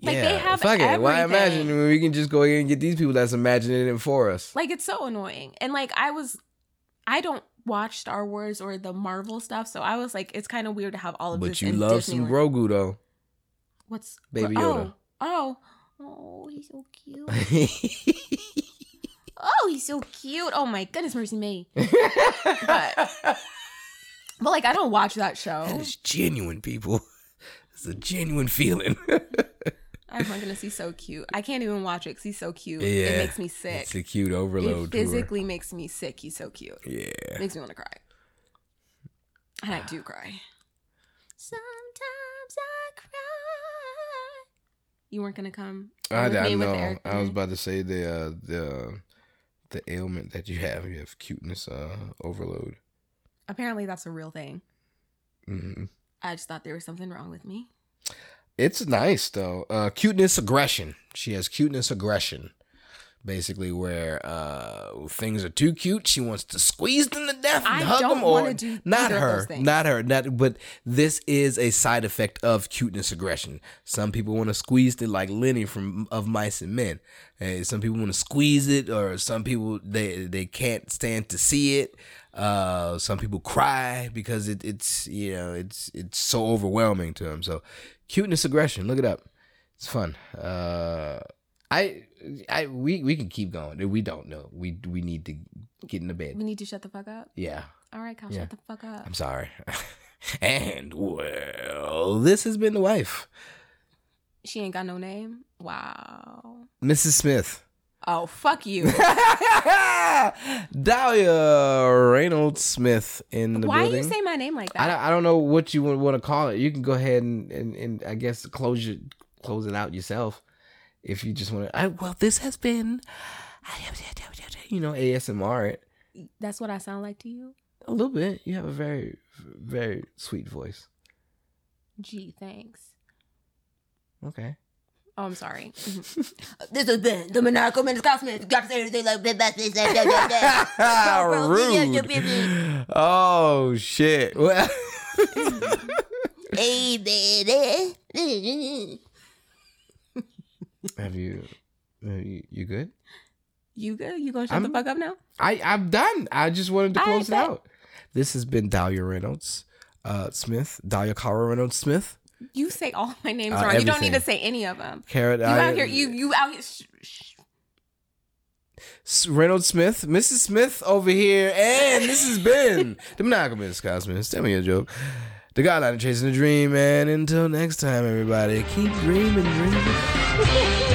Like Yeah, they have fuck it. Why imagine when we can just go ahead and get these people that's imagining it for us? Like it's so annoying. And like I was I don't watch Star Wars or the Marvel stuff, so I was like it's kind of weird to have all of But this you in love some Grogu though. What's Baby oh, Yoda. Oh. Oh, he's so cute. (laughs) Oh, he's so cute. Oh my goodness, mercy me. (laughs) but but like I don't watch that show. It's genuine, people. (laughs) It's a genuine feeling. (laughs) I'm not gonna see so cute. I can't even watch it because he's so cute. Yeah. It makes me sick. It's a cute It overload. tour. physically makes me sick. He's so cute. yeah. Makes me want to cry. And I (sighs) do cry. Sometimes I cry. You weren't gonna come. I, I know. I was about to say the uh, the the ailment that you have. You have cuteness uh, overload. Apparently, that's a real thing. hmm I just thought there was something wrong with me. It's nice though. Uh, Cuteness aggression. She has cuteness aggression. Basically, where uh, things are too cute, she wants to squeeze them to death and I hug them. Or do not her, not her, not. But this is a side effect of cuteness aggression. Some people want to squeeze it like Lenny from of Mice and Men. And some people want to squeeze it, or some people they they can't stand to see it. Uh, some people cry because it, it's you know it's it's so overwhelming to them. So cuteness aggression, look it up. It's fun. Uh, I I we we can keep going. We don't know. We we need to get in the bed. We need to shut the fuck up. Yeah, All right, Kyle, Yeah. shut the fuck up. I'm sorry. (laughs) and well, this has been the wife, She ain't got no name. Wow. Mrs. Smith. Oh, fuck you. (laughs) Dahlia Reynolds Smith in the Why building. you say my name like I that? don't, I don't know what you would want to call it. You can go ahead and, and, and I guess close your close it out yourself if you just want to. I, well, this has been (laughs) You know, ASMR it That's what I sound like to you. a little bit. You have a very very sweet voice. Gee, thanks. Okay. Oh, I'm sorry. (laughs) This has been the Monarcho Minutes Cosmetics. You got to say everything like rude. Oh shit. Well, Hey, baby. Have you? Have you, you good? You good? You gonna shut I'm- the fuck up now? I I'm done. I just wanted to I close it bet. out. this has been Dahlia Reynolds uh, Smith. Dahlia Kara Reynolds Smith. You say all my names Uh, wrong. You don't need to say any of them. Carrot. You out here. You you out here. Sh- sh- Reynolds Smith, Mrs. Smith over here, and this has been the Monogamous Cosmos. Tell me a joke. The Godline of Chasing the Dream, and until next time, everybody, keep dreaming, dreaming. (laughs)